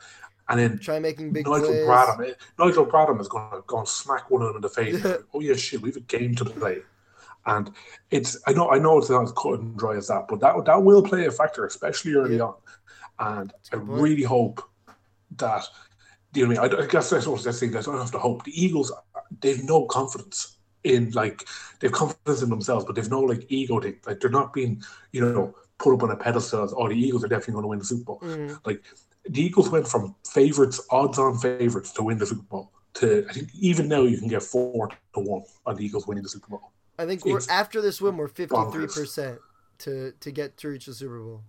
And then Try making big Nigel plays. Bradham, Nigel Bradham is going to go and smack one of them in the face. [LAUGHS] oh yeah, shit, we have a game to play, and it's I know I know it's not as cut and dry as that, but that that will play a factor, especially early Yeah. on. And I point. really hope that you know I mean. I, I guess that's what that's the thing. I don't have to hope. The Eagles, they've no confidence in like they've confidence in themselves, but they've no like ego thing. Like they're not being you know put up on a pedestal as oh the Eagles are definitely going to win the Super Bowl. Mhm. Like the Eagles went from favorites, odds-on favorites to win the Super Bowl to I think even now you can get four to one on the Eagles winning the Super Bowl. I think we're It's after this win, we're fifty three percent to to get to reach the Super Bowl,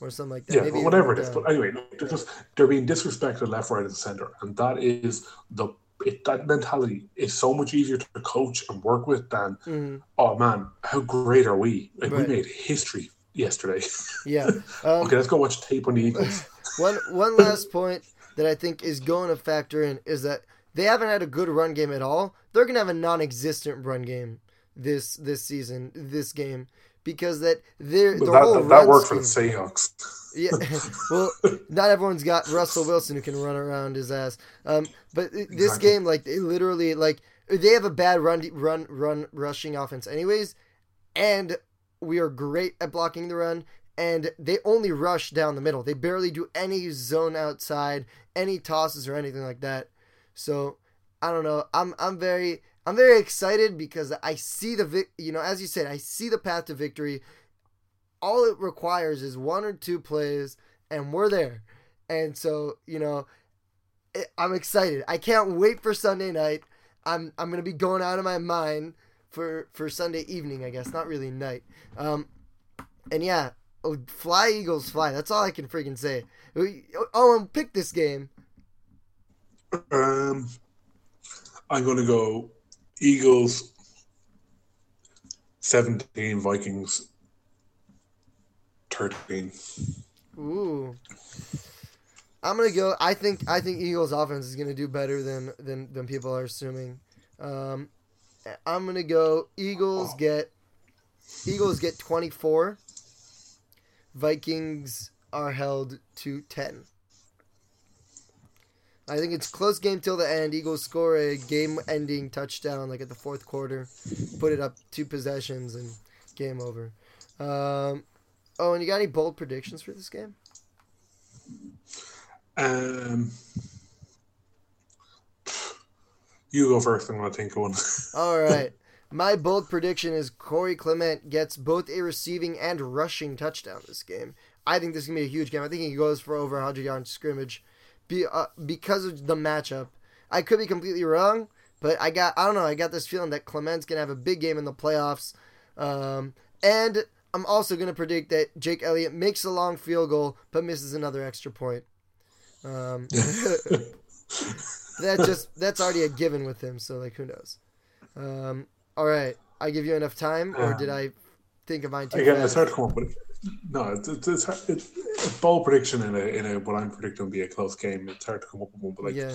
or something like that. Yeah, Maybe whatever it is. down. But anyway, they're just they're being disrespected left, right, and center, and that is the it, that mentality is so much easier to coach and work with than Mhm. oh man, how great are we? Like Right. we made history yesterday. [LAUGHS] Yeah. Um, okay, let's go watch tape on the Eagles. [LAUGHS] One one last point that I think is going to factor in is that they haven't had a good run game at all. They're gonna have a non-existent run game this this season, this game, because that their that, whole that, that worked for the Seahawks. [LAUGHS] Yeah, [LAUGHS] well, not everyone's got Russell Wilson who can run around his ass. Um, but this Exactly. game, like, they literally, like, they have a bad run, run, run, rushing offense, anyways, and we are great at blocking the run. And they only rush down the middle. They barely do any zone outside, any tosses or anything like that. So I don't know. I'm I'm very I'm very excited because I see the. You know, as you said, I see the path to victory. All it requires is one or two plays and we're there. And so you know i'm excited. I can't wait for sunday night. I'm i'm gonna be going out of my mind for for sunday evening i guess not really night. Um and yeah oh, fly eagles fly. That's all i can freaking say. Oh and pick this game. Um, I'm to go Eagles 17, Vikings 13. Ooh. I'm gonna go. I think I think Eagles offense is gonna do better than than than people are assuming. Um, I'm gonna go. Eagles get Eagles get 24. Vikings are held to 10. I think it's close game till the end. Eagles score a game-ending touchdown like at the fourth quarter, put it up two possessions and game over. Um, oh, and you got any bold predictions for this game? Um, you go first. I'm to think of one. [LAUGHS] All right. My bold prediction is Corey Clement gets both a receiving and rushing touchdown this game. I think this is going to be a huge game. I think he goes for over 100 yards scrimmage be, uh, because of the matchup. I could be completely wrong, but I got I don't know. I got this feeling that Clement's going to have a big game in the playoffs. Um, and I'm also going to predict that Jake Elliott makes a long field goal but misses another extra point. Um, [LAUGHS] that just that's already a given with him. So like, who knows? Um, all right, I give you enough time, or did I think of mine too Again, it's fast? hard to come up with. No, it's it's, it's, it's a bold prediction in a in a what I'm predicting will be a close game. It's hard to come up with one, but like Yeah,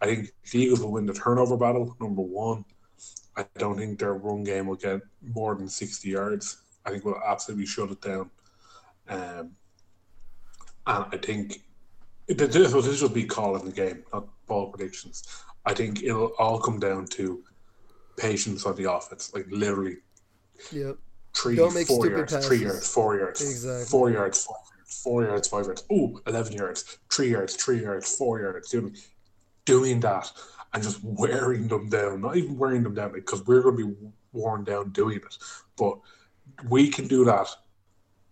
I think the Eagles will win the turnover battle. Number one, I don't think their run game will get more than sixty yards. I think we'll absolutely shut it down. Um, and I think this will this will be calling the game, not ball predictions. I think it'll all come down to patience on the offense. Like literally, Yep. Three, Don't make four yards, passes. three yards, four yards, Exactly. four yards, five yards, four yards, five yards. Ooh, 11 yards, three yards, three yards, four yards. Doing, doing that and just wearing them down. Not even wearing them down because we're going to be worn down doing it. But we can do that.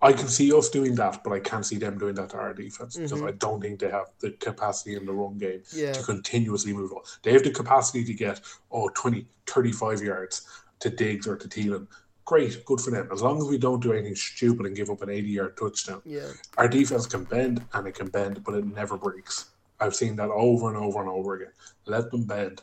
I can see us doing that, but I can't see them doing that to our defense because Mhm. I don't think they have the capacity in the run game Yeah. to continuously move on. They have the capacity to get, oh, 20, 35 yards to Diggs or to Thielen. Great, good for them. As long as we don't do anything stupid and give up an 80 yard touchdown. Yeah. Our defense can bend and it can bend, but it never breaks. I've seen that over and over and over again. Let them bend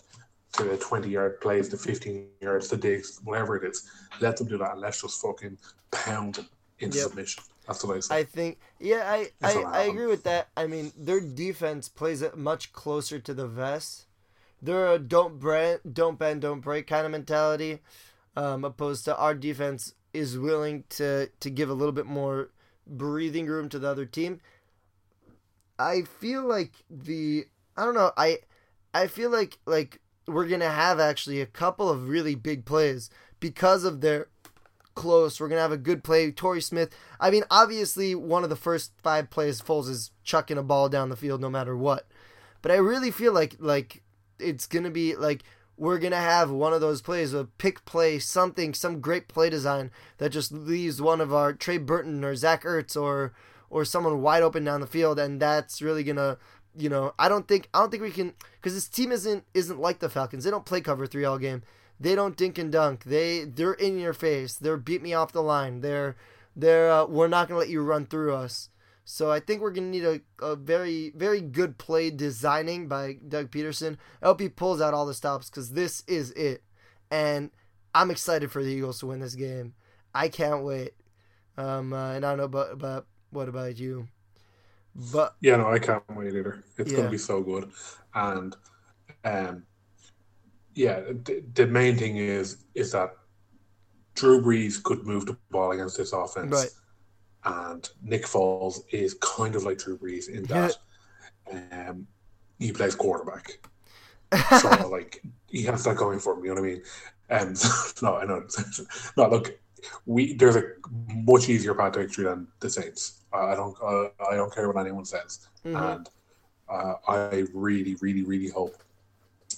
to the 20 yard plays, the 15 yards, the digs, whatever it is. Let them do that and let's just fucking pound into Yep. submission. That's what I say. I think, yeah, I, That's I, I agree with that. I mean, their defense plays it much closer to the vest. They're a don't don't bend, don't break kind of mentality, um, opposed to our defense is willing to to give a little bit more breathing room to the other team. I feel like the I don't know I I feel like like we're gonna have actually a couple of really big plays because of their close. We're gonna have a good play. Torrey Smith. I mean, obviously, one of the first five plays, Foles is chucking a ball down the field no matter what. But I really feel like like it's gonna be like we're gonna have one of those plays, a pick play, something, some great play design that just leaves one of our Trey Burton or Zach Ertz or or someone wide open down the field, and that's really gonna. You know, I don't think I don't think we can because this team isn't isn't like the Falcons. They don't play cover three all game. They don't dink and dunk. They they're in your face. They're beat me off the line. They're they're uh, we're not gonna let you run through us. So I think we're gonna need a, a very very good play designing by Doug Pederson. I hope he pulls out all the stops because this is it, and I'm excited for the Eagles to win this game. I can't wait. Um, uh, and I don't know about, about what about you, but Yeah, no, I can't wait either. It's Yeah. going to be so good, and um, yeah, the, the main thing is is that Drew Brees could move the ball against this offense, right, and Nick Foles is kind of like Drew Brees in that um, he plays quarterback. [LAUGHS] So like he has that going for him. You know what I mean? Um, [LAUGHS] no, I know. [LAUGHS] no, look, we there's a much easier path to victory than the Saints. I don't. Uh, I don't care what anyone says, Mhm. and uh, I really, really, really hope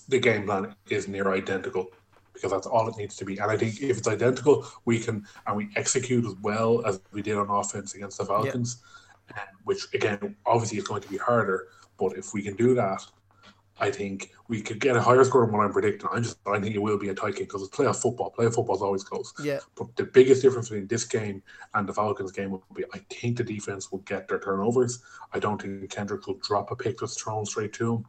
the game plan is near identical because that's all it needs to be. And I think if it's identical, we can and we execute as well as we did on offense against the Falcons, um, which again, obviously, is going to be harder. But if we can do that, I think we could get a higher score than what I'm predicting. I just I think it will be a tight game because it's playoff football. Playoff football is always close. yeah, But the biggest difference between this game and the Falcons game will be I think the defense will get their turnovers. I don't think Kendrick will drop a pick that's thrown straight to him.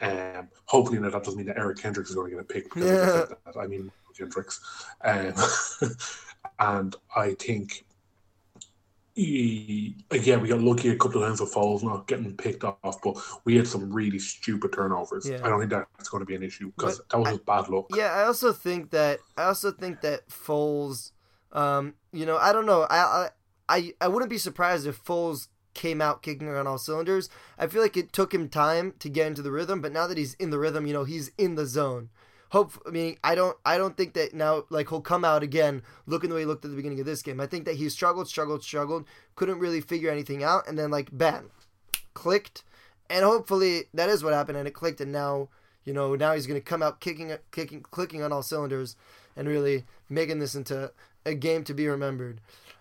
Um, hopefully, now that doesn't mean that Eric Kendricks is going to get a pick. Because I that. I mean, Kendricks. Um, [LAUGHS] and I think, he, again, we got lucky a couple of times with Foles not getting picked off, but we had some really stupid turnovers. Yeah. I don't think that's going to be an issue because that was I- just bad luck. Yeah, I also think that I also think that Foles, um, you know, I don't know, I I I wouldn't be surprised if Foles came out kicking on all cylinders. I feel like it took him time to get into the rhythm, but now that he's in the rhythm, you know, he's in the zone. Hope I mean I don't I don't think that now like he'll come out again looking the way he looked at the beginning of this game. I think that he struggled, struggled, struggled, couldn't really figure anything out, and then like bam, clicked, and hopefully that is what happened, and it clicked, and now you know now he's gonna come out kicking, kicking, clicking on all cylinders, and really making this into a game to be remembered.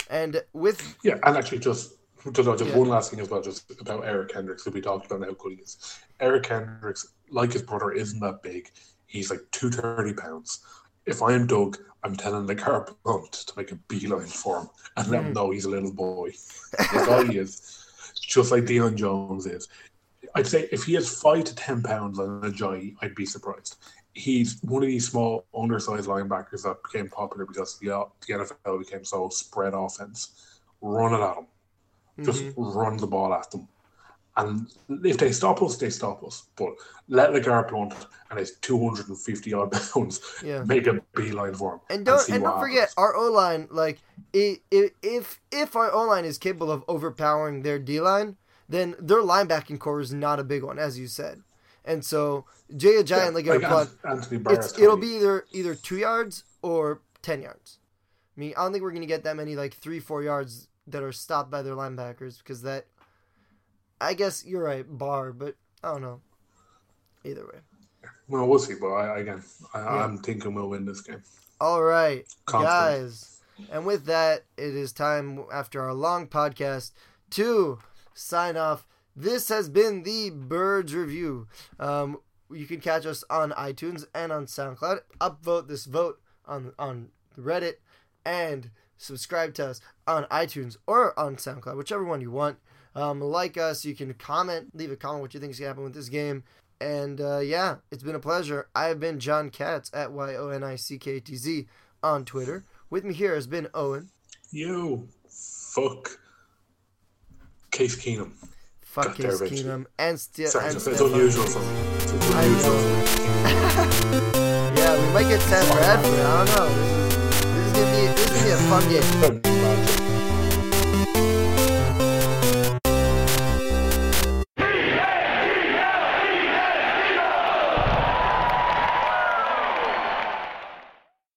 And with Yeah, and actually, just just, just Yeah. one last thing as well, just about Eric Kendricks, who we talked about how good he is. Eric Kendricks, like his brother, isn't that big. He's like two thirty pounds. If I'm Doug, I'm telling the car to make a beeline for him and let him Mm. know he's a little boy. That's all he is, [LAUGHS] just like Deion Jones is. I'd say if he has five to ten pounds on a giant, I'd be surprised. He's one of these small, undersized linebackers that became popular because the, the NFL became so spread offense. Run it at him just Mhm. run the ball at them. And if they stop us, they stop us. But let LeGarrette Blount and his 250 odd [LAUGHS] pounds yeah. make a beeline for him. And don't see and don't forget happens. our O line. Like if if our O line is capable of overpowering their D line, then their linebacking corps is not a big one, as you said. and so Jay Ajayi Yeah, and like Blount, Ant- Anthony Barr's it's, it'll be either either two yards or ten yards. I mean, I don't think we're gonna get that many like three four yards that are stopped by their linebackers because that. I guess you're right, bar, but I don't know. Either way. Well, we'll see, but I, again, I, Yeah. I'm thinking we'll win this game. All right, Confident. guys. And with that, it is time after our long podcast to sign off. This has been the Birds Review. Um, you can catch us on iTunes and on SoundCloud. Upvote this vote on on Reddit and subscribe to us on iTunes or on SoundCloud, whichever one you want. Um, like us, you can comment, leave a comment what you think is gonna happen with this game. And uh, yeah, it's been a pleasure. I have been John Katz at Y O N I C K T Z on Twitter. With me here has been Owen. You fuck. Case Keenum. Fuck there Case. Keenum and, Sti- Sorry, and it's, Stefan. unusual for me. It's unusual. [LAUGHS] Yeah, we might get Sam Bradford. I don't know. This is,